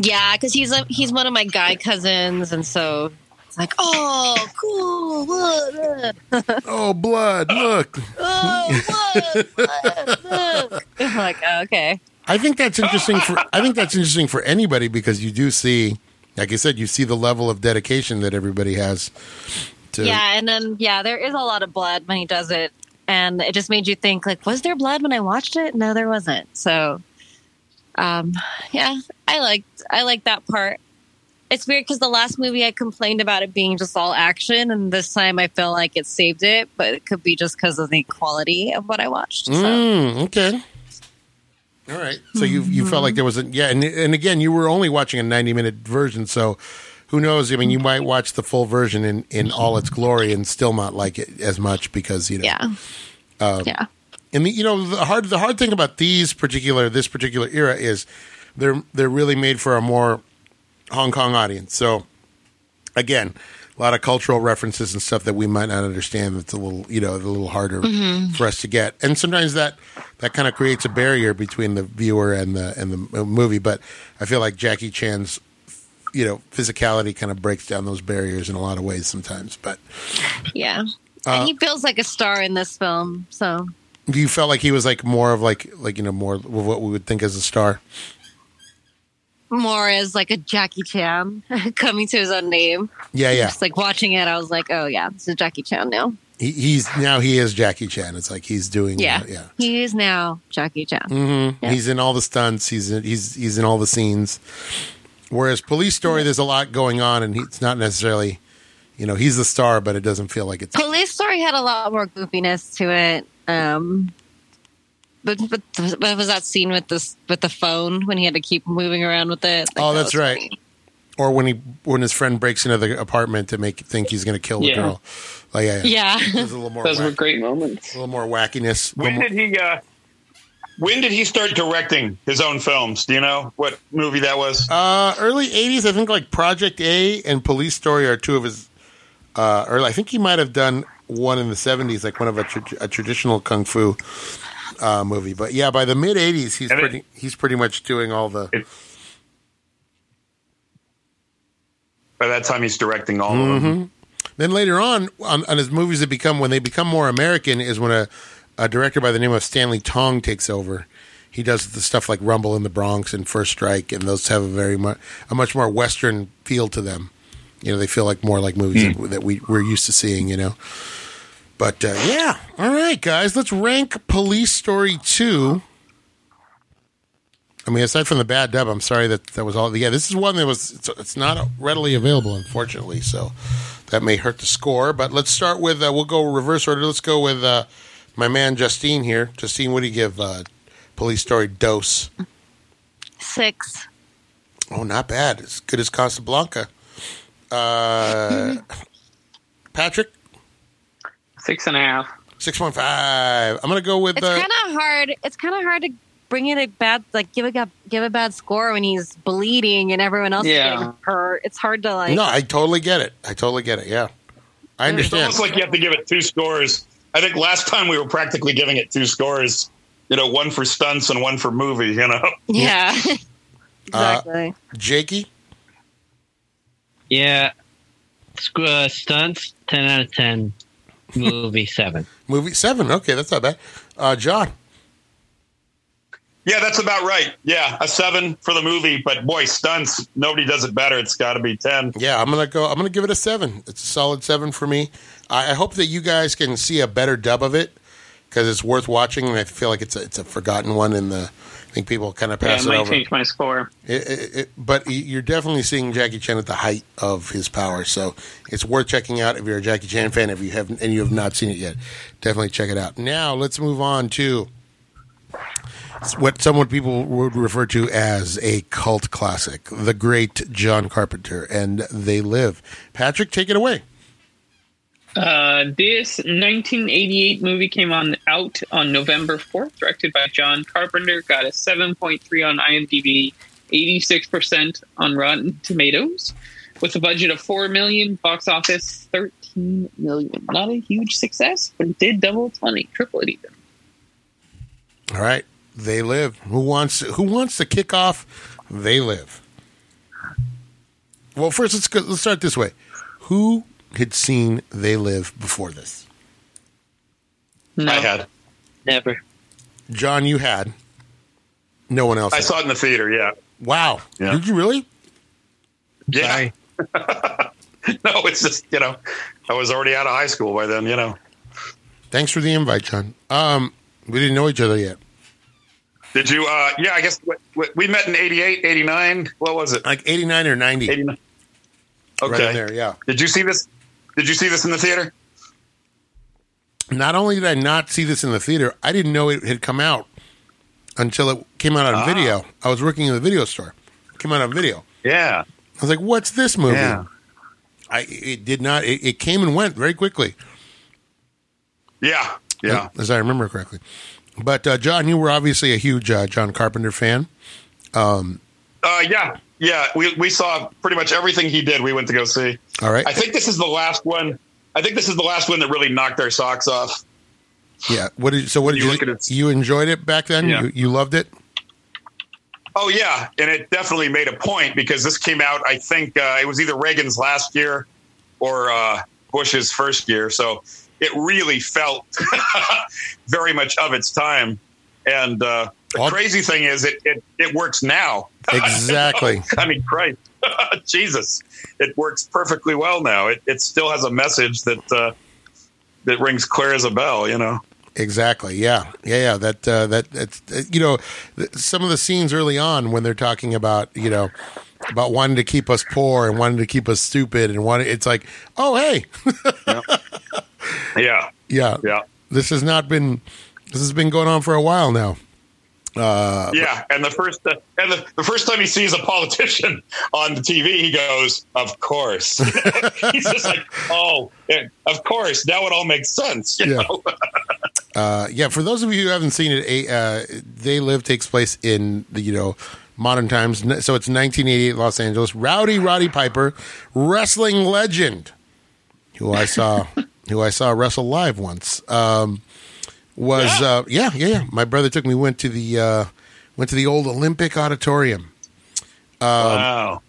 Yeah, because he's a, he's one of my guy cousins, and so it's like, oh, cool, uh, Oh, blood! Look, (laughs) oh, what? what? Look. (laughs) I'm like, oh, okay. I think that's interesting for. I think that's interesting for anybody because you do see, like I said, you see the level of dedication that everybody has. To, Yeah, and then yeah, there is a lot of blood when he does it, and it just made you think like, was there blood when I watched it? No, there wasn't. So, um, yeah, I liked I liked that part. It's weird because the last movie I complained about it being just all action, and this time I feel like it saved it, but it could be just because of the quality of what I watched. So. Mm, okay. All right. So you you felt like there was a yeah, and and again, you were only watching a ninety minute version, so who knows? I mean, you might watch the full version in in all its glory and still not like it as much because you know. Yeah, Um, yeah, And the, you know the hard the hard thing about these particular this particular era is they're they're really made for a more Hong Kong audience. So again, a lot of cultural references and stuff that we might not understand. That's a little, you know, a little harder for us to get, and sometimes that that kind of creates a barrier between the viewer and the and the movie. But I feel like Jackie Chan's, you know, physicality kind of breaks down those barriers in a lot of ways sometimes. But Yeah. Uh, and he feels like a star in this film. So do you felt like he was like more of like like you know more of what we would think as a star? More as like a Jackie Chan (laughs) coming to his own name. Yeah, yeah. Just like watching it, I was like, oh yeah, this is Jackie Chan now. He, he's now he is Jackie Chan. It's like he's doing Yeah. uh, yeah. He is now Jackie Chan. hmm Yeah. He's in all the stunts. He's in, he's he's in all the scenes. Whereas Police Story, there's a lot going on, and it's not necessarily, you know, he's the star, but it doesn't feel like it's. Police Story had a lot more goofiness to it. Um, but, but but was that scene with this with the phone when he had to keep moving around with it? Like, Oh, that that's was right. funny. Or when he when his friend breaks into the apartment to make think he's going to kill the Yeah. girl. Like yeah, yeah. Yeah, There's a Those were great moments. a little more wackiness. When little did he? Uh, when did he start directing his own films? Do you know what movie that was? uh, early '80s, I think like Project A and Police Story are two of his. Uh, early, I think he might have done one in the '70s, like one of a, tra- a traditional kung fu uh, movie. But yeah, by the mid '80s, he's And it- pretty he's pretty much doing all the. By that time, he's directing all of them. Then later on, on, on his movies that become when they become more American is when a, a director by the name of Stanley Tong takes over. He does the stuff like Rumble in the Bronx and First Strike, and those have a very much a much more Western feel to them. You know, they feel like more like movies that, that we we're used to seeing. You know, but uh, yeah, all right, guys, let's rank Police Story two. I mean, aside from the bad dub, I'm sorry that that was all. Yeah, this is one that was it's, it's not readily available, unfortunately. So that may hurt the score. But let's start with uh, we'll go reverse order. Let's go with uh, my man Justine here. Justine, what do you give uh, Police Story Dose? six. Oh, not bad. As good as Casablanca. Uh, (laughs) Patrick, Six and a half. six point five. I'm gonna go with It's uh, kind of hard. It's kind of hard to bring it a bad like give a give a bad score when he's bleeding and everyone else Yeah. is getting hurt. It's hard to like. no. I totally get it. I totally get it. Yeah, I It's understand. almost like you have to give it two scores. I think last time we were practically giving it two scores. You know, one for stunts and one for movie. You know, (laughs) Yeah. (laughs) Uh, exactly. Jakey, Yeah. Uh, stunts, 10 out of 10. Movie, 7. movie seven. Okay, that's not bad. Uh, John, yeah, that's about right. Yeah, a seven for the movie, but boy, stunts. Nobody does it better. It's got to be ten. Yeah, I'm gonna go. I'm gonna give it a seven. It's a solid seven for me. I, I hope that you guys can see a better dub of it because it's worth watching, and I feel like it's a, it's a forgotten one. In the, I think people kind of Yeah, pass it it might over. change my score. It, it, it, but you're definitely seeing Jackie Chan at the height of his power, so it's worth checking out if you're a Jackie Chan fan. If you haven't and you have not seen it yet, definitely check it out. Now let's move on to what some people would refer to as a cult classic, the great John Carpenter, and They Live. Patrick, take it away. Uh, this 1988 movie came on out on November 4th, directed by John Carpenter. Got a 7.3 on IMDb, 86% on Rotten Tomatoes, with a budget of 4 million, box office 13 million. Not a huge success, but it did double its money, triple it even. All right, They Live. Who wants Who wants to kick off? They Live. Well, first let's go, let's start this way. Who had seen They Live before this? No. I had. Never. John, you had. No one else. I had. saw it in the theater. Yeah. Wow. Yeah. Did you really? Yeah. (laughs) No, it's just you know, I was already out of high school by then. You know. Thanks for the invite, John. Um, we didn't know each other yet. Did you? uh Yeah, I guess we, we met in 88, 89. What was it? Like 89 or 90. 89. Okay. Right in there, yeah. Did you see this? Did you see this in the theater? Not only did I not see this in the theater, I didn't know it had come out until it came out on Ah. video. I was working in the video store. It came out on video. Yeah. I was like, "What's this movie?" Yeah. I it did not. It, it came and went very quickly, Yeah. Yeah. as I remember correctly. But uh, John, you were obviously a huge uh, John Carpenter fan. Um, Uh, yeah. Yeah, we we saw pretty much everything he did. We went to go see. All right. I think this is the last one. I think this is the last one that really knocked our socks off. yeah. What did so? What did You you look at it- you enjoyed it back then? Yeah. You, you loved it. Oh yeah, and it definitely made a point because this came out. I think uh, it was either Reagan's last year or uh, Bush's first year, so it really felt (laughs) very much of its time. And uh, the All- crazy thing is, it it, it works now. (laughs) Exactly. I mean, Christ, (laughs) Jesus, it works perfectly well now. It it still has a message that uh, that rings clear as a bell. You know. Exactly. Yeah. Yeah. Yeah. That uh, that that's you know some of the scenes early on when they're talking about you know about wanting to keep us poor and wanting to keep us stupid and wanting it's like oh hey (laughs) Yeah. yeah Yeah. this has not been this has been going on for a while now. Uh, Yeah, and the first uh, and the, the first time he sees a politician (laughs) on the TV, he goes, "Of course." (laughs) He's just like, "Oh, yeah, of course." Now it all makes sense. You Yeah. know? (laughs) Uh, yeah, for those of you who haven't seen it, a, uh, They Live takes place in the you know modern times. So it's 1988 Los Angeles. Rowdy Roddy Piper, wrestling legend, who I saw who I saw wrestle live once. Um, was uh, yeah yeah yeah. My brother took me went to the uh, went to the old Olympic Auditorium. wow.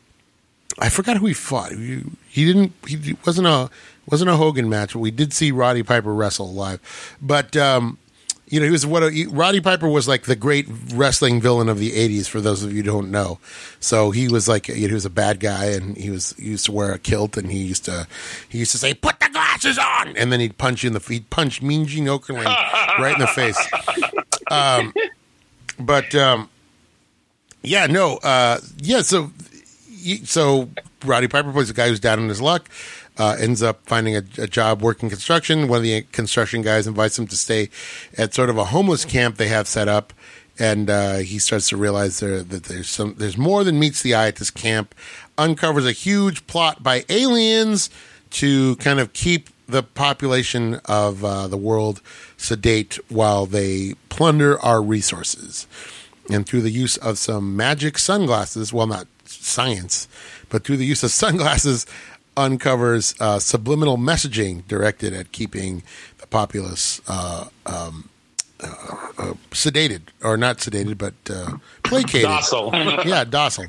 I forgot who he fought. He, he didn't. He wasn't a wasn't a Hogan match. But we did see Roddy Piper wrestle live. But um, you know, he was what a, he, Roddy Piper was like the great wrestling villain of the '80s. For those of you who don't know, so he was like you know, he was a bad guy, and he was he used to wear a kilt, and he used to he used to say, "Put the glasses on," and then he'd punch you in the he'd punch Mean Gene Okerlund (laughs) right in the face. Um, but um, yeah, no, uh, yeah. So so Roddy Piper plays a guy who's down on his luck, uh, ends up finding a, a job working construction. One of the construction guys invites him to stay at sort of a homeless camp they have set up, and uh, he starts to realize there that there's some there's more than meets the eye at this camp. Uncovers a huge plot by aliens to kind of keep the population of uh, the world sedate while they plunder our resources and through the use of some magic sunglasses, well, not science, but through the use of (laughs) sunglasses, uncovers uh, subliminal messaging directed at keeping the populace uh, um, uh, uh, sedated, or not sedated, but uh, placated. Docile. yeah, docile.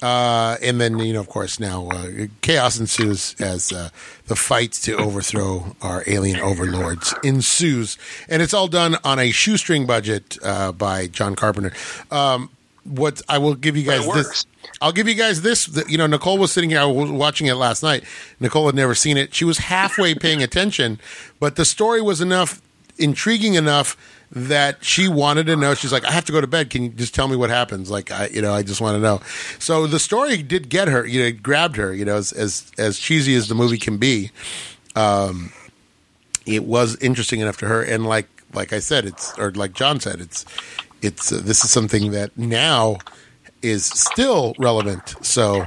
Uh, and then, you know, of course, now uh, chaos ensues as uh, the fight to overthrow our alien overlords ensues. And it's all done on a shoestring budget uh, by John Carpenter. Um, what I will give you guys this. I'll give you guys this. You know, Nicole was sitting here. I was watching it last night. Nicole had never seen it. She was halfway (laughs) paying attention, but the story was enough, intriguing enough that she wanted to know. She's like, I have to go to bed. Can you just tell me what happens? Like, I, you know, I just want to know. So the story did get her. You know, it grabbed her. You know, as as, as cheesy as the movie can be, um, it was interesting enough to her. And like like I said, it's or like John said, it's it's uh, this is something that now is still relevant. So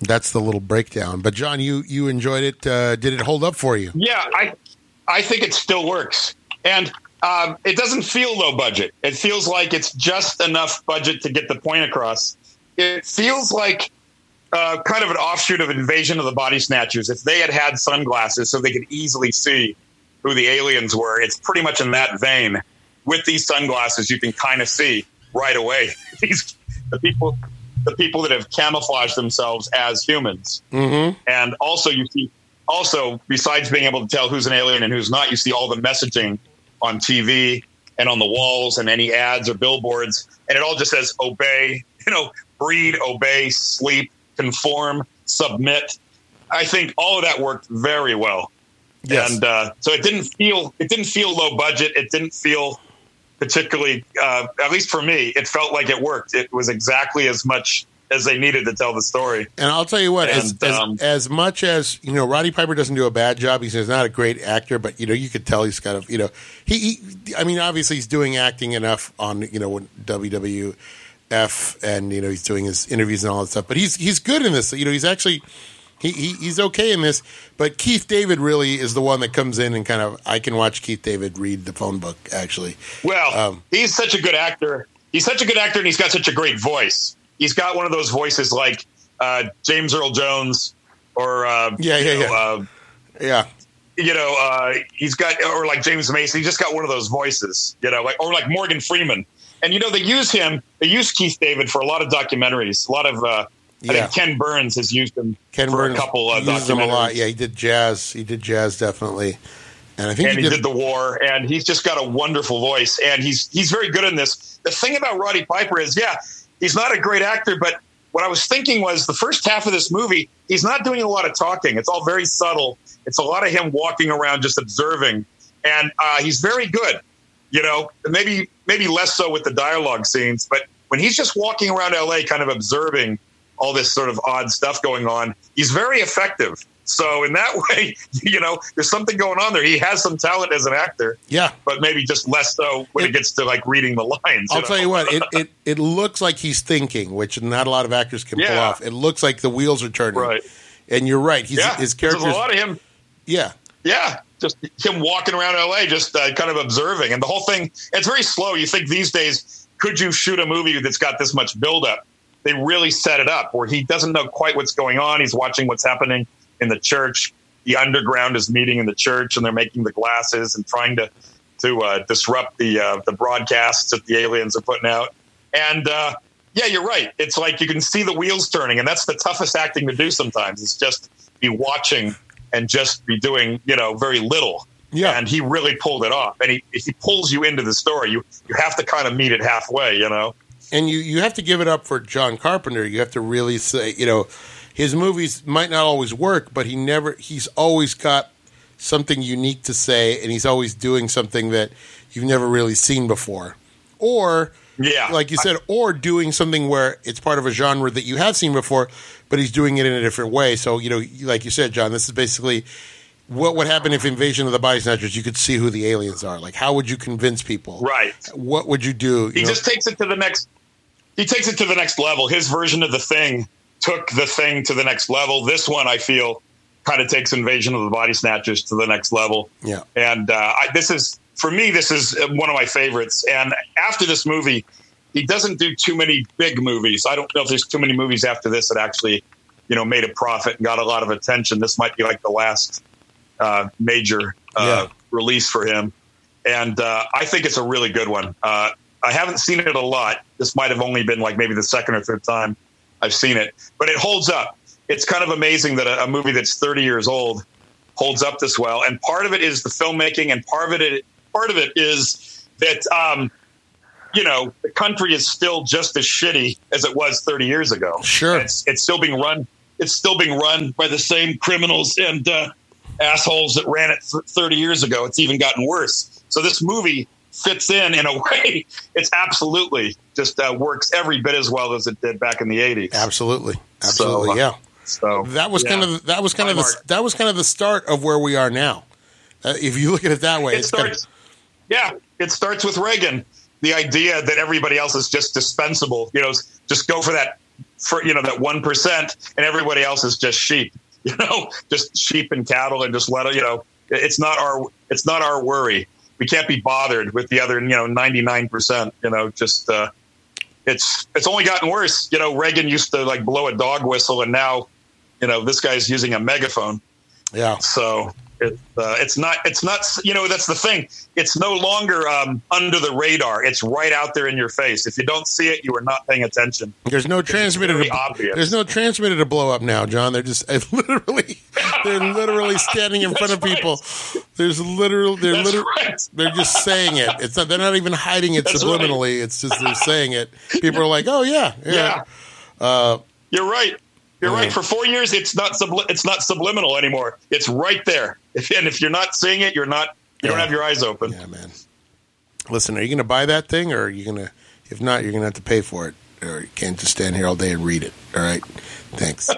that's the little breakdown. But John, you you enjoyed it. Uh, did it hold up for you? Yeah, I I think it still works, and um, it doesn't feel low budget. It feels like it's just enough budget to get the point across. It feels like uh, kind of an offshoot of Invasion of the Body Snatchers. If they had had sunglasses so they could easily see who the aliens were, it's pretty much in that vein. With these sunglasses, you can kind of see right away (laughs) these the people the people that have camouflaged themselves as humans Mm-hmm. and also you see also besides being able to tell who's an alien and who's not you see all the messaging on tv and on the walls and any ads or billboards and it all just says obey (laughs) you know breed obey sleep conform submit i think all of that worked very well Yes. and uh, so it didn't feel it didn't feel low budget it didn't feel particularly uh, at least for me it felt like it worked it was exactly as much as they needed to tell the story And I'll tell you what, as, And, as, um, as much as you know, Roddy Piper doesn't do a bad job. He's, he's not a great actor, but you know, you could tell he's kind of you know, he, he I mean, obviously he's doing acting enough on you know WWF, and you know he's doing his interviews and all that stuff. But he's he's good in this. You know, he's actually he, he he's okay in this. But Keith David really is the one that comes in and kind of I can watch Keith David read the phone book actually. Well, Um, he's such a good actor. He's such a good actor, and he's got such a great voice. he's got one of those voices like uh, James Earl Jones or uh, Yeah, yeah, you know, yeah. uh, Yeah. you know, uh, he's got, or like James Mason, he just got one of those voices, you know, like, or like Morgan Freeman. And, you know, they use him, they use Keith David for a lot of documentaries. A lot of, uh, I Yeah. think Ken Burns has used him Ken for Burns a couple of uses him a lot. Yeah, he did jazz. He did jazz definitely. And I think and he he did, did the war, and he's just got a wonderful voice, and he's he's very good in this. The thing about Roddy Piper is, yeah, he's not a great actor, but what I was thinking was the first half of this movie, he's not doing a lot of talking. It's all very subtle. It's a lot of him walking around just observing, and uh, he's very good. You know, maybe maybe less so with the dialogue scenes, but when he's just walking around LA, kind of observing all this sort of odd stuff going on, he's very effective. So in that (laughs) way, you know, there's something going on there. He has some talent as an actor, yeah. but maybe just less so when it, It- gets to like reading the lines. I'll know? tell you what, it, it, it looks like he's thinking, which not a lot of actors can pull off. It looks like the wheels are turning. Right. And you're right. He's Yeah, his there's character's a lot of him. yeah. Yeah, just him walking around LA, just uh, kind of observing, and the whole thing. It's very slow. You think these days, could you shoot a movie that's got this much buildup? They really set it up where he doesn't know quite what's going on. He's watching what's happening in the church. The underground is meeting in the church, and they're making the glasses and trying to to uh, disrupt the uh, the broadcasts that the aliens are putting out. And uh, yeah, you're right. It's like you can see the wheels turning, and that's the toughest acting to do. Sometimes it's just be watching and just be doing you know very little. Yeah. And he really pulled it off, and he he pulls you into the story. You you have to kind of meet it halfway, you know. And you you have to give it up for John Carpenter. You have to really say, you know, his movies might not always work, but he never he's always got something unique to say, and he's always doing something that you've never really seen before, or Yeah, like you said, or doing something where it's part of a genre that you have seen before, but he's doing it in a different way. So you know, like you said, John, this is basically. What would happen if Invasion of the Body Snatchers? You could see who the aliens are. Like, how would you convince people? right. What would you do? He know? just takes it to the next. He takes it to the next level. His version of the thing took the thing to the next level. This one, I feel, kind of takes Invasion of the Body Snatchers to the next level. yeah. And uh, I, this is, for me, this is one of my favorites. And after this movie, he doesn't do too many big movies. I don't know if there's too many movies after this that actually, you know, made a profit and got a lot of attention. This might be like the last uh, major uh, Yeah. release for him. And uh, I think it's a really good one. Uh, I haven't seen it a lot. This might have only been like maybe the second or third time I've seen it, but it holds up. It's kind of amazing that a, a movie that's 30 years old holds up this well. And part of it is the filmmaking, and part of it, part of it is that um, you know the country is still just as shitty as it was 30 years ago. Sure. it's it's still being run. It's still being run by the same criminals and uh, assholes that ran it 30 years ago. It's even gotten worse. So this movie fits in in a (laughs) way. It's absolutely just uh, works every bit as well as it did back in the 80s. Absolutely, absolutely, So, uh, yeah. So That was kind of that was kind of the, that was kind of the start of where we are now. Uh, if you look at it that way, it it's kind of- Yeah, it starts with Reagan. The idea that everybody else is just dispensable. You know, just go for that, for you know that one percent, and everybody else is just sheep. (laughs) You know, just sheep and cattle, and just let it. You know, it's not our it's not our worry. We can't be bothered with the other you know ninety nine percent. You know, just uh, it's it's only gotten worse. You know, Reagan used to like blow a dog whistle, and now, you know, this guy's using a megaphone. yeah, So it, uh, it's not it's not you know that's the thing. It's no longer um, under the radar. It's right out there in your face. If you don't see it, you are not paying attention. there's no transmitter. To, obvious. there's no transmitter to blow up now, John. They're just (laughs) literally they're literally standing in (laughs) front of That's people. There's literal they're That's literally right. they're just saying it. It's not they're not even hiding it That's subliminally. It's just they're saying it. People are like, oh yeah, yeah. Yeah, you're right. You're Yeah. right. For four years, it's not subli- it's not subliminal anymore. It's right there. If, (laughs) and if you're not seeing it, you're not. You don't have your eyes open. Yeah, man. Listen, are you going to buy that thing, or are you going to? If not, you're going to have to pay for it, or you can't just stand here all day and read it. All right, thanks.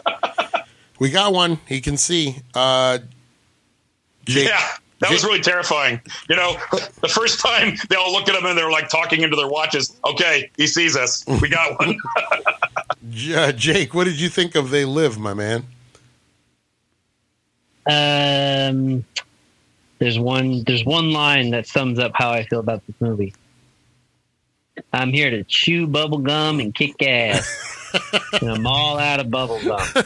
(laughs) we got one. He can see. Uh, Jake, Yeah, that was really terrifying. You know, the first time they all looked at him and they were like talking into their watches. Okay, he sees us. We got one. (laughs) J- uh, Jake, what did you think of They Live, my man? Um, there's one. There's one line that sums up how I feel about this movie. I'm here to chew bubble gum and kick ass. (laughs) and I'm all out of bubble gum. (laughs)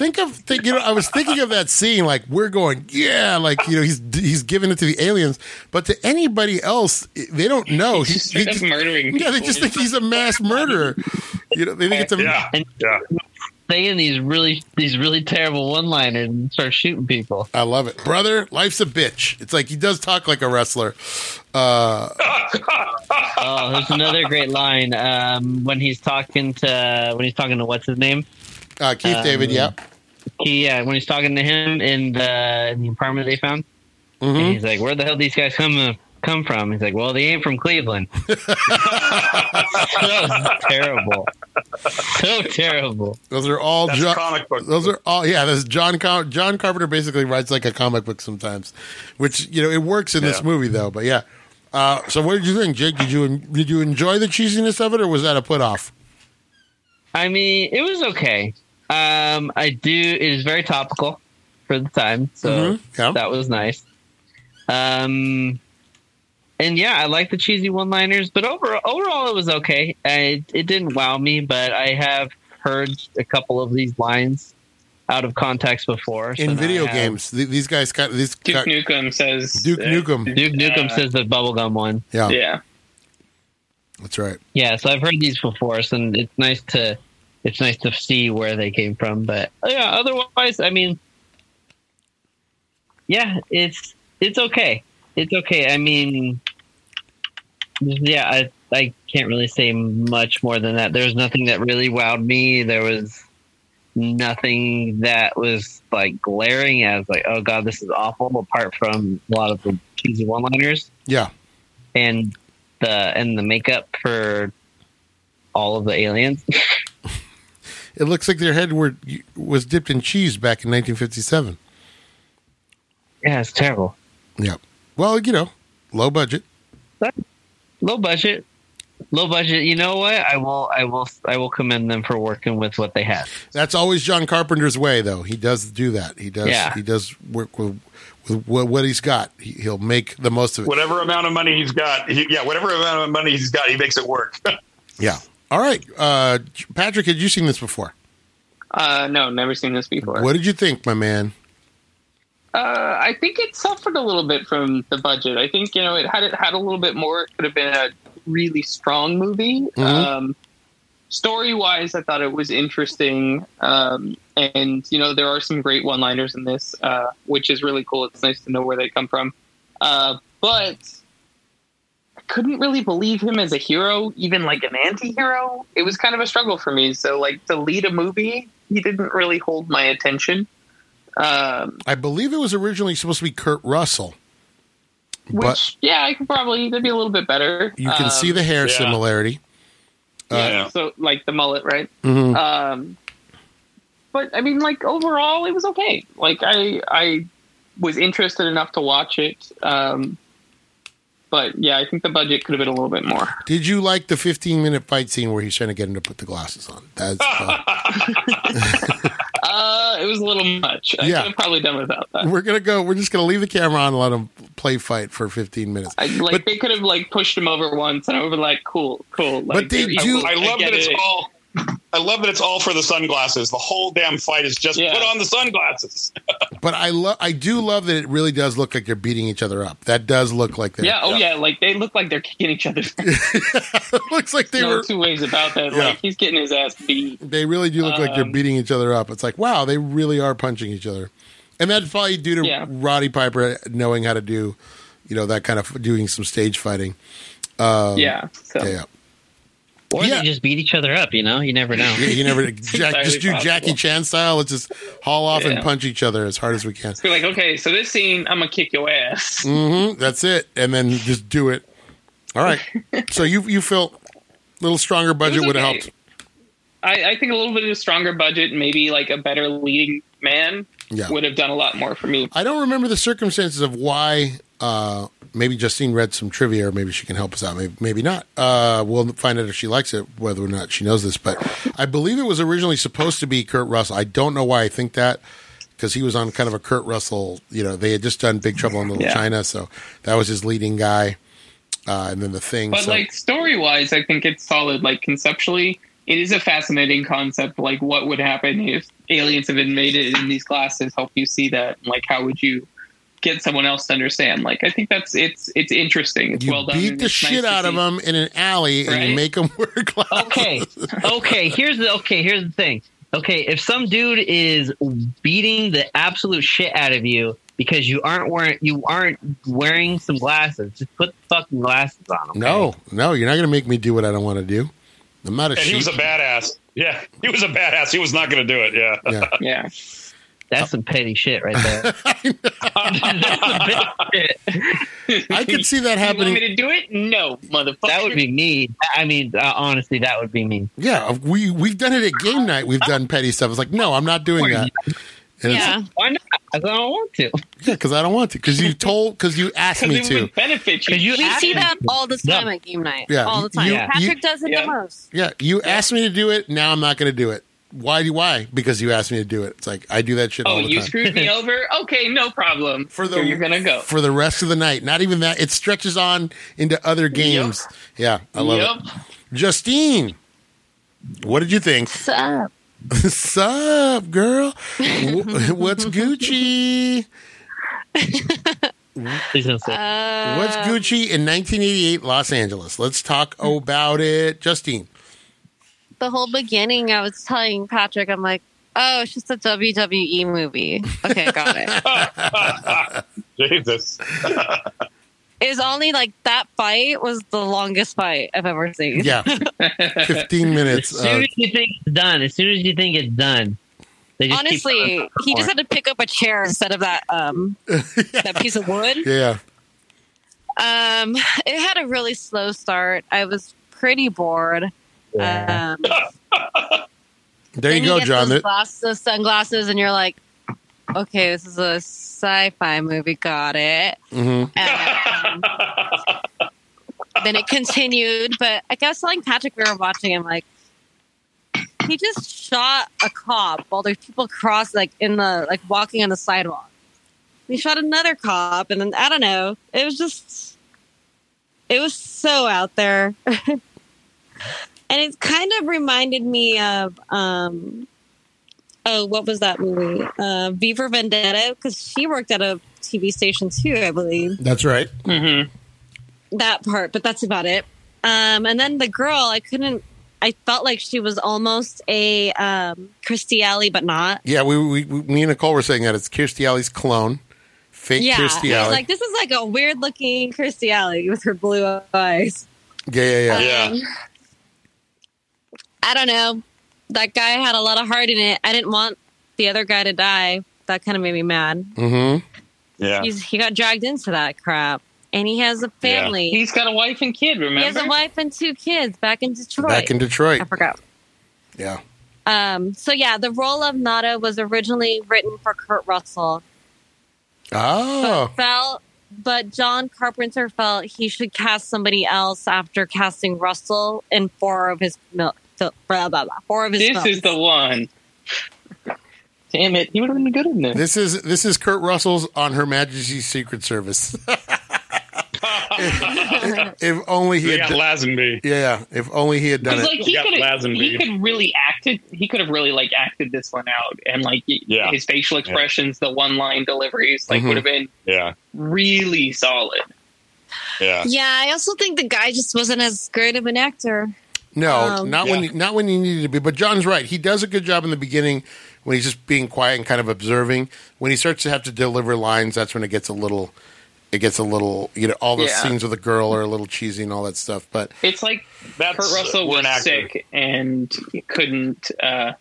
think of think, you know I was thinking of that scene like we're going yeah like you know he's he's giving it to the aliens but to anybody else they don't know He's just straight up murdering yeah they just think he's a mass murderer you know they think it's a Yeah. And- Yeah. Saying these really these really terrible one liners and start shooting people. I love it brother life's a bitch it's like he does talk like a wrestler uh (laughs) Oh, there's another great line um, when he's talking to when he's talking to what's his name? uh Keith Um, David yeah He yeah, when he's talking to him in the in the apartment they found, and hmm he's like, "Where the hell these guys come come from?" He's like, "Well, they ain't from Cleveland." (laughs) that was terrible, so terrible. those are all That's John, comic book. those are all yeah this John Car- John Carpenter basically writes like a comic book sometimes which you know it works in this movie though but yeah uh so what did you think Jake did you did you enjoy the cheesiness of it or was that a put off I mean, it was okay. Um, I do. It is very topical for the time, so Mhm. Yeah. that was nice. Um, and yeah, I like the cheesy one-liners, but overall, overall, it was okay. I, it didn't wow me, but I have heard a couple of these lines out of context before so in video I have- games th- these guys got these Duke got, Nukem says Duke uh, Nukem. Duke Nukem uh, says the bubblegum one. yeah, Yeah. that's right Yeah, so I've heard these before, so it's nice to it's nice to see where they came from. But yeah, otherwise, I mean, yeah, it's it's okay. It's okay. I mean, yeah, I I can't really say much more than that. There was nothing that really wowed me. There was nothing that was like glaring as like, oh god, this is awful. Apart from a lot of the cheesy one-liners yeah and the and the makeup for all of the aliens. (laughs) it looks like their head were was dipped in cheese back in 1957 yeah, it's terrible. yeah well you know low budget Low budget. Low budget. You know what? I will I will I will commend them for working with what they had. that's always John Carpenter's way though he does do that he does Yeah. he does work with with what, what he's got he, he'll make the most of it Whatever amount of money he's got, he, yeah, whatever amount of money he's got, he makes it work. (laughs) yeah all right uh Patrick had you seen this before Uh, no, never seen this before. what did you think my man Uh, I think it suffered a little bit from the budget. I think you know it had it had a little bit more. It could have been a really strong movie. Mhm. Um, story wise, I thought it was interesting, um, and you know there are some great one liners in this, uh, which is really cool. It's nice to know where they come from, uh, but. I couldn't really believe him as a hero, even like an anti-hero. It was kind of a struggle for me. So, like to lead a movie, he didn't really hold my attention. Um, I believe it was originally supposed to be Kurt Russell Which, but yeah, I could probably that'd be a little bit better. you can Um, see the hair yeah. similarity yeah, Yeah. So like the mullet, right? Mhm. Um, but I mean, like overall, it was okay. Like I, I was interested enough to watch it. Um, but yeah, I think the budget could have been a little bit more. Did you like the 15 minute fight scene where he's trying to get him to put the glasses on? That's (laughs) uh, Uh, it was a little much. I Yeah. could have probably done without that. we're gonna go. We're just gonna leave the camera on and let him play fight for 15 minutes. I, like But- they could have like pushed him over once, and I would have been like, cool, cool. Like, they do- I love get that it's it. all. I love that it's all for the sunglasses. The whole damn fight is just Yeah. put on the sunglasses. (laughs) But I love. I do love that it really does look like they're beating each other up. That does look like they're. Yeah, oh Yeah. yeah, like they look like they're kicking each other. it (laughs) (laughs) looks like they no were. two ways about that. Yeah. Like he's getting his ass beat. They really do look like they're Um, beating each other up. It's like wow, they really are punching each other, and that's probably due to Yeah. Roddy Piper knowing how to do, you know, that kind of doing some stage fighting. Um, yeah. So yeah, yeah. Or Yeah. they just beat each other up. You know, you never know. Yeah, you never (laughs) Jack, just do possible. Jackie Chan style. Let's just haul off and punch each other as hard as we can. be like, okay, so this scene, I'm gonna kick your ass. Mm-hmm, That's it, and then just do it. All right. (laughs) so you you feel a little stronger budget would have okay. helped. I, I think a little bit of a stronger budget, maybe like a better leading man, Yeah. would have done a lot more for me. I don't remember the circumstances of why. Uh, maybe Justine read some trivia, or maybe she can help us out. Maybe, maybe not. Uh, we'll find out if she likes it, whether or not she knows this. But I believe it was originally supposed to be Kurt Russell. I don't know why I think that because he was on kind of a Kurt Russell. You know, they had just done Big Trouble in Little Yeah. China, so that was his leading guy. Uh, and then the thing. But so, like story wise, I think it's solid. Like conceptually, it is a fascinating concept. Like, what would happen if aliens have invaded in these glasses help you see that? Like, how would you get someone else to understand? Like, I think that's it's it's interesting. It's You well done. beat and the shit nice out of them in an alley, and you make them (laughs) wear glasses. Okay, okay. Here's the okay. Here's the thing. Okay, if some dude is beating the absolute shit out of you because you aren't wearing you aren't wearing some glasses, just put the fucking glasses on. Okay? No, no, you're not going to make me do what I don't want to do. I'm not a And he was a badass. Yeah, he was a badass. He was not going to do it. Yeah. Yeah. Yeah, that's some petty shit right there. that's some petty shit. I could see that You want happening. me to do it? No, motherfucker. That would be me. I mean, uh, honestly, that would be me. Yeah, we we've done it at game night. We've done petty stuff. It's like, no, I'm not doing that. (laughs) And Yeah. Why not? I don't want to. yeah, because I don't want to. Because you told, because you asked me (laughs) it to. would benefit you. 'Cause you We see that to. all the time Yeah. at game night. Yeah, all the time. you- Patrick you- does it Yeah. the most. Yeah, you asked me to do it. Now I'm not going to do it. Why? do Why? Because you asked me to do it. It's like I do that shit oh, all the you time. screwed me over. Okay, no problem. for the Here you're gonna go. for the rest of the night. Not even that. It stretches on into other games. Yeah, I love yep. it. Justine, what did you think? Sup? Sup, girl? (laughs) What's Gucci? Please don't say. Uh, What's Gucci in 1988 Los Angeles? Let's talk about it. Justine. The whole beginning, I was telling Patrick, I'm like, oh, it's just a WWE movie. Okay, got it. (laughs) Jesus. it was only like that fight was the longest fight I've ever seen. Yeah, 15 (laughs) minutes. as minutes. soon Uh, as you think it's done, as soon as you think it's done, they just Honestly, he just had to pick up a chair instead of that um (laughs) that piece of wood. yeah, Um, it had a really slow start. I was pretty bored. Yeah. Um, there you go, get John. Those, That- glass, those sunglasses, and you're like, okay, this is a sci-fi movie. Got it. mhm. Um, then it continued, but I guess like Patrick, we were watching him like he just shot a cop while there's people cross like in the like walking on the sidewalk. He shot another cop, and then I don't know. It was just it was so out there. (laughs) and it kind of reminded me of um oh what was that movie? Uh v for vendetta because she worked at a tv station too i believe. That's right. hmm that part but that's about it. Um and then the girl i couldn't i felt like she was almost a um Kirstie Alley but not. Yeah, we, we, we me and Nicole were saying that it's Kirstie Alley's clone, fake yeah Kirstie I Alley. like this is like a weird looking Kirstie Alley with her blue eyes. Yeah, yeah, yeah. Um, I don't know. That guy had a lot of heart in it. I didn't want the other guy to die. That kind of made me mad. mm-hmm. Yeah. He's he got dragged into that crap, and he has a family. He's got a wife and kid. Remember? He has a wife and two kids back in Detroit. Back in Detroit. I forgot. Yeah. Um. So yeah, the role of Nada was originally written for Kurt Russell, Oh, but felt. But John Carpenter felt he should cast somebody else after casting Russell in four of his mil- fil- blah blah blah four of his This films. is the one. Damn it! He would have been good in this. this is this is Kurt Russell's on Her Majesty's Secret Service. (laughs) if only he They had, got done, Lazenby. yeah, if only he had done it. like he Yeah, could Lazenby. he could really acted he could have really like acted this one out and like Yeah. his facial expressions the one line deliveries like Mhm. would have been Yeah. really solid Yeah. Yeah, I also think the guy just wasn't as great of an actor. No, Um, not when Yeah. not when he needed to be. But John's right. He does a good job in the beginning when he's just being quiet and kind of observing. When he starts to have to deliver lines, that's when it gets a little. It gets a little, you know, all the Yeah. scenes with the girl are a little cheesy and all that stuff. But it's like That's Kurt Russell we're was actor. sick and couldn't uh,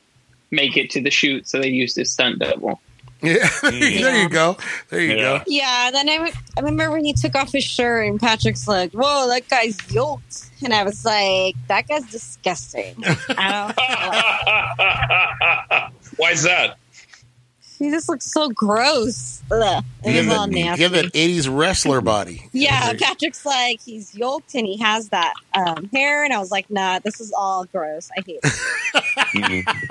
make it to the shoot so they used his stunt double yeah, (laughs) there you go, there you Yeah. go. Yeah, then I, I remember when he took off his shirt and Patrick's like, "Whoa, that guy's yoked," and I was like, "That guy's disgusting." (laughs) I don't. (laughs) Why is that? he just looks so gross. Ugh. It You was all nasty. have that '80s wrestler body. Yeah, Patrick's like he's yoked and he has that um, hair, and I was like, "Nah, this is all gross. I hate it."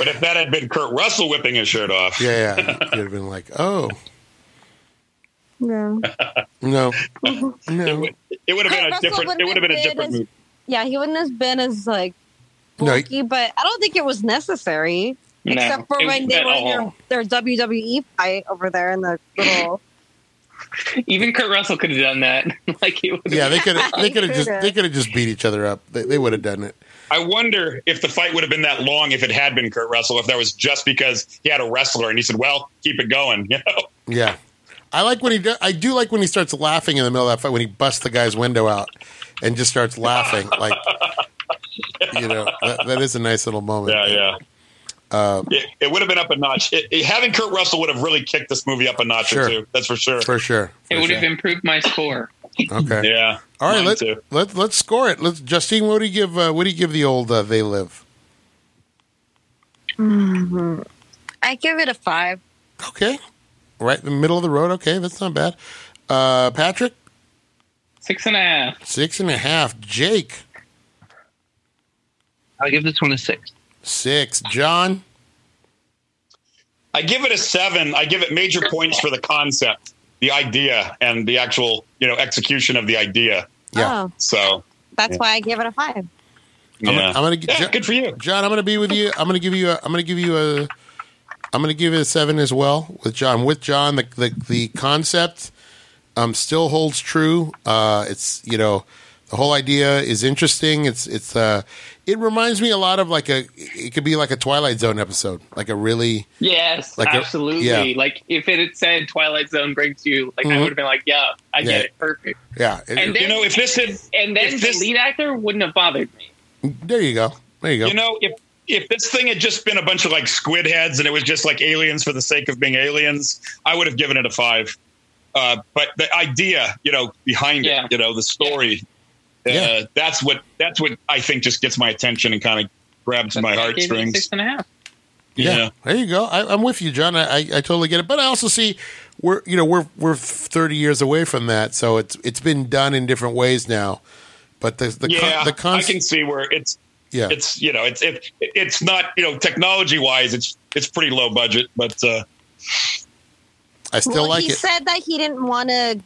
But if that had been Kurt Russell whipping his shirt off, yeah, yeah. You'd have been like, oh No, (laughs) no, it would, it would have been Kurt a Russell different. It would have been a different as- movie. Yeah, he wouldn't have been as like No, he- but I don't think it was necessary. No, except for when they were in their, their WWE fight over there in the little. (laughs) Even Kurt Russell could have done that. (laughs) like it was Yeah, they could have. They could have just. They could have just beat each other up. They, they would have done it. I wonder if the fight would have been that long if it had been Kurt Russell, if that was just because he had a wrestler and he said, "Well, keep it going." (laughs) You know, Yeah, I like when he. Do, I do like when he starts laughing in the middle of that fight when he busts the guy's window out and just starts laughing. (laughs) Like, you know, that, that is a nice little moment. yeah, yeah. Uh, It, it would have been up a notch. It, it- having Kurt Russell would have really kicked this movie up a notch Sure. or two. That's for sure. for sure. It would sure. have improved my score. Okay. yeah. All right. Let, too. let let's score it. Let's Justine. What do you give? Uh, what do you give the old uh, They Live? I give it a five. Okay. Right in the middle of the road. Okay, that's not bad. Uh, Patrick, Six and a half. six and a half. Jake, I'll give this one a six. six. John, I give it a seven. I give it major points for the concept, the idea, and the actual you know execution of the idea. Yeah. Oh, So that's Yeah. why I give it a five. I'm yeah, gonna, I'm gonna Yeah, Jo- good for you. John. I'm gonna be with you. I'm gonna give you. A, I'm gonna give you a. I'm gonna give it a seven as well with John. With John, the the, the concept um still holds true. Uh, it's you know the whole idea is interesting. It's it's uh it reminds me a lot of like a it could be like a Twilight Zone episode, like a really Yes, Like a- absolutely. yeah. Like if it had said Twilight Zone brings you, like I Mhm. would have been like, yeah, I Yeah. get it, perfect. yeah. it- And then, You know, if this had, and then this- the lead actor wouldn't have bothered me. there you go. There you go. you know, if if this thing had just been a bunch of like squid heads and it was just like aliens for the sake of being aliens, I would have given it a five. Uh, but the idea, you know, behind Yeah. it, you know, the story, Yeah. uh, that's what that's what I think just gets my attention and kind of grabs my That's why I gave it heartstrings. Six and a half. Yeah, there you go. I, I'm with you, John. I, I, I totally get it, but I also see we're you know we're we're 30 years away from that, so it's it's been done in different ways now. But the the yeah, con- the I can see where it's yeah, it's you know it's it, it's not you know technology wise it's it's pretty low budget, but uh, I still well, like he it. said that he didn't want to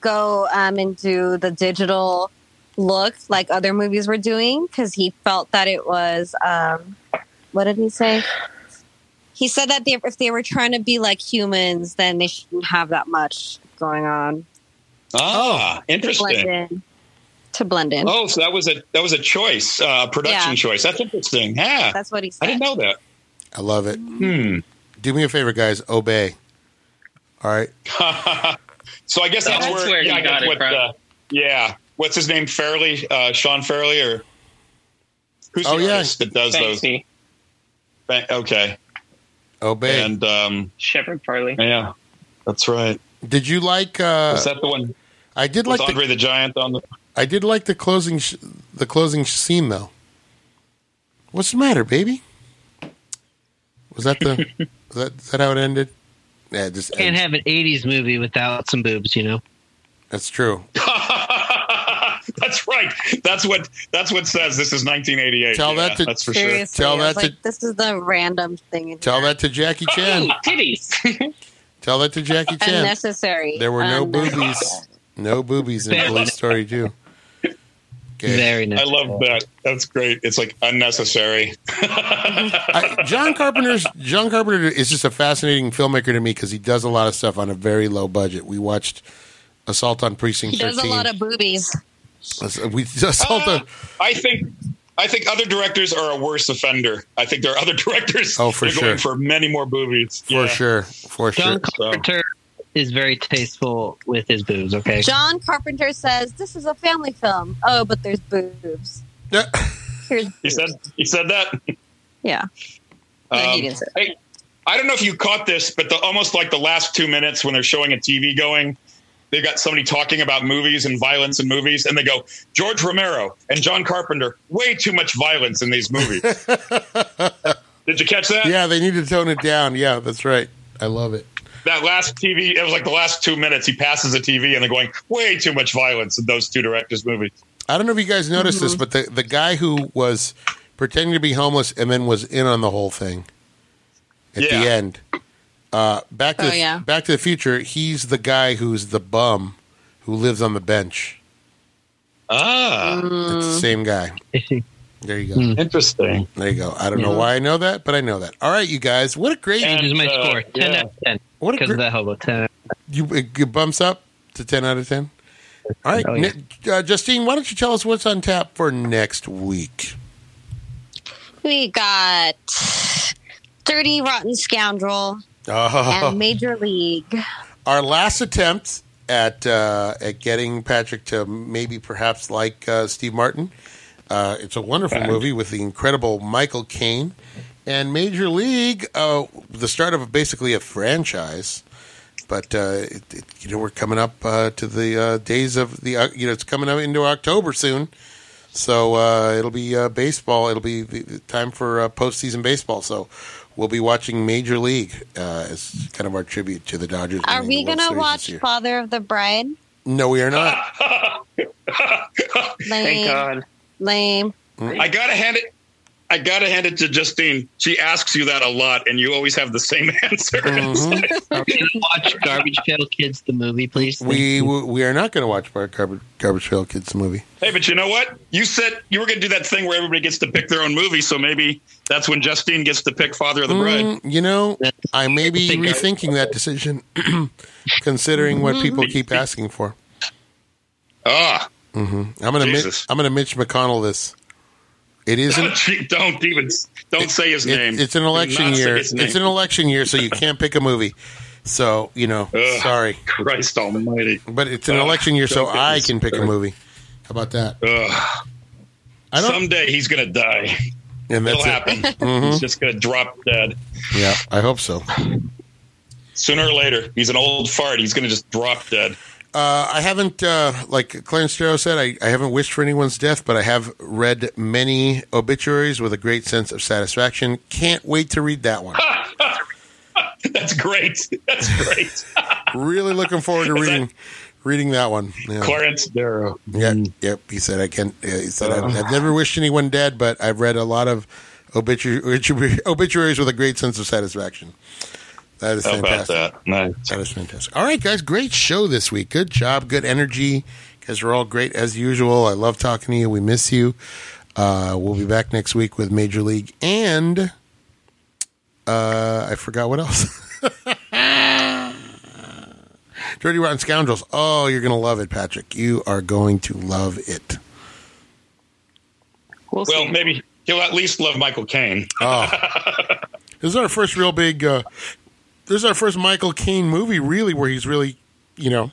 go um, into the digital look like other movies were doing because he felt that it was. Um, what did he say? He said that they, if they were trying to be like humans, then they shouldn't have that much going on ah, to blend interesting. in. To blend in. Oh, so that was a that was a choice, uh, production Yeah. choice. That's interesting. Yeah, That's what he said. I didn't know that. I love it. Hmm. Do me a favor, guys. Obey. All right. (laughs) so I guess that's, That's where, where yeah, you I got it what, from. uh, yeah. What's his name? Fairley, uh, Sean Fairley, or who's the Oh, yeah. artist that does those? Banksy, Ba- Okay, Obey. and um, Shepard Farley. yeah, that's right. did you like? uh Was that the one I did like the, Andre the Giant on the? I did like the closing sh- the closing scene though. What's the matter, baby? Was that the? (laughs) was that, is that how it ended? Yeah, it just Can't have an '80s movie without some boobs, you know. That's true. (laughs) (laughs) that's right. That's what that's what says. This is 1988. Tell Yeah, that to- that's for sure. Tell I was that to- this is the random thing. In Tell here. that to Jackie oh, Chan. Oh, titties. (laughs) Tell that to Jackie Chan. unnecessary. There were no boobies. No boobies in Very Police Story 2. Okay. Very nice. I love that. That's great. It's like unnecessary. (laughs) I, John Carpenter's John Carpenter is just a fascinating filmmaker to me because he does a lot of stuff on a very low budget. We watched Assault on Precinct He does 13. a lot of boobies. We Assault Uh, on, I think I think other directors are a worse offender. I think there are other (laughs) directors Oh, for that going sure. for many more boobies. for Yeah. sure, for sure. John Carpenter is very tasteful with his boobs. Okay, John Carpenter says this is a family film. Oh, but there's boobs. Yeah. Here's (laughs) He said he said that. yeah. No, he Um, didn't say hey, I don't know if you caught this, but the, almost like the last two minutes when they're showing a TV going, they got somebody talking about movies and violence in movies, and they go George Romero and John Carpenter. Way too much violence in these movies. (laughs) Did you catch that? Yeah, they need to tone it down. Yeah, that's right. I love it. That last TV, it was like the last two minutes. He passes the TV, and they're going way too much violence in those two directors' movies. I don't know if you guys noticed this, but the, the guy who was pretending to be homeless and then was in on the whole thing at Yeah. the end. Uh, back to Oh, the, yeah. Back to the Future. He's the guy who's the bum who lives on the bench Ah, It's the same guy. There you go. Hmm. interesting. There you go. I don't know why I know that, but I know that. All right, you guys. What a great And, Changes my uh, score. 10 yeah. out of 10. what a Because of great, that hobo. 10 you it bumps up to ten out of ten. All right, Oh, yeah. Ni- uh, Justine, why don't you tell us what's on tap for next week? We got Dirty Rotten Scoundrel Oh, and Major League. our last attempt at uh, at getting Patrick to maybe perhaps like uh, Steve Martin. Uh, it's a wonderful movie with the incredible Michael Caine and Major League. Uh, the start of basically a franchise, but uh, it, it, you know we're coming up uh, to the uh, days of the uh, you know it's coming up into October soon. So uh, it'll be uh, baseball. It'll be the, the time for uh, postseason baseball. So we'll be watching Major League uh, as kind of our tribute to the Dodgers. Are we going to watch. Father of the Bride? No, we are not. (laughs) Thank Lame. God. Lame. I gotta hand it. I gotta hand it to Justine. She asks you that a lot, and you always have the same (laughs) answer. Mhm. Are we going to watch Garbage Pail Kids, the movie, please? We we are not going to watch Bar- Garbage, Garbage Pail Kids movie. hey, but you know what? You said you were gonna do that thing where everybody gets to pick their own movie, so maybe that's when Justine gets to pick Father of the Bride. Mm, you know, I may be rethinking that decision, (clears throat) considering what people keep asking for. Ah, I'm going to Jesus. I'm going to Mitch McConnell this. It (laughs) isn't. don't even don't say his it- name. it's an election year. It's an election year, so you (laughs) can't pick a movie. So you know, Ugh. sorry, Christ Almighty. but it's an Ugh, election year, so I can pick a movie. How about that? Ugh. I don't. Someday he's gonna die. and It'll that's it. happen. (laughs) Mhm. He's just gonna drop dead Yeah, I hope so. sooner or later. He's an old fart. He's gonna just drop dead. Uh, I haven't, uh, like Clarence Darrow said, I, I haven't wished for anyone's death, but I have read many obituaries with a great sense of satisfaction. Can't wait to read that one. (laughs) That's great. That's great. (laughs) really looking forward to Is that- reading reading that one. Yeah. Clarence Darrow. Yeah, yep. He said I can. Yeah, he said I've, I've never wished anyone dead, but I've read a lot of obituary- obituaries with a great sense of satisfaction. That is How about fantastic. that? Nice. That is fantastic. All right, guys, great show this week. Good job, good energy. You guys are all great as usual. I love talking to you. We miss you. Uh, we'll be back next week with Major League and uh, I forgot what else. (laughs) Dirty Rotten Scoundrels. Oh, you're going to love it, Patrick. You are going to love it. We'll Well, maybe he'll at least love Michael Caine. Oh, (laughs) this is our first real big. Uh, this is our first Michael Caine movie, really, where he's really, you know.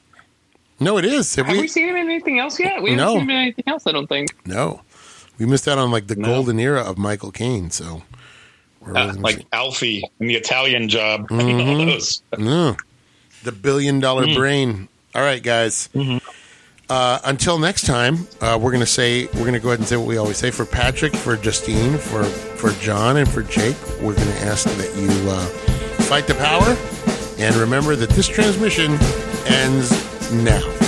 No, it is. Have Have we? we seen him in anything else yet? We haven't No. seen him in anything else. I don't think. No, we missed out on like the No. golden era of Michael Caine. So we're Uh, like see- Alfie and the Italian job. (laughs) Mm-hmm. know those. No. the billion dollar Mm. brain. All right, guys. Mm-hmm. Uh, until next time, uh, we're gonna say we're gonna go ahead and say what we always say for Patrick, for Justine, for for John, and for Jake. We're gonna ask that you uh, fight the power, and remember that this transmission ends now.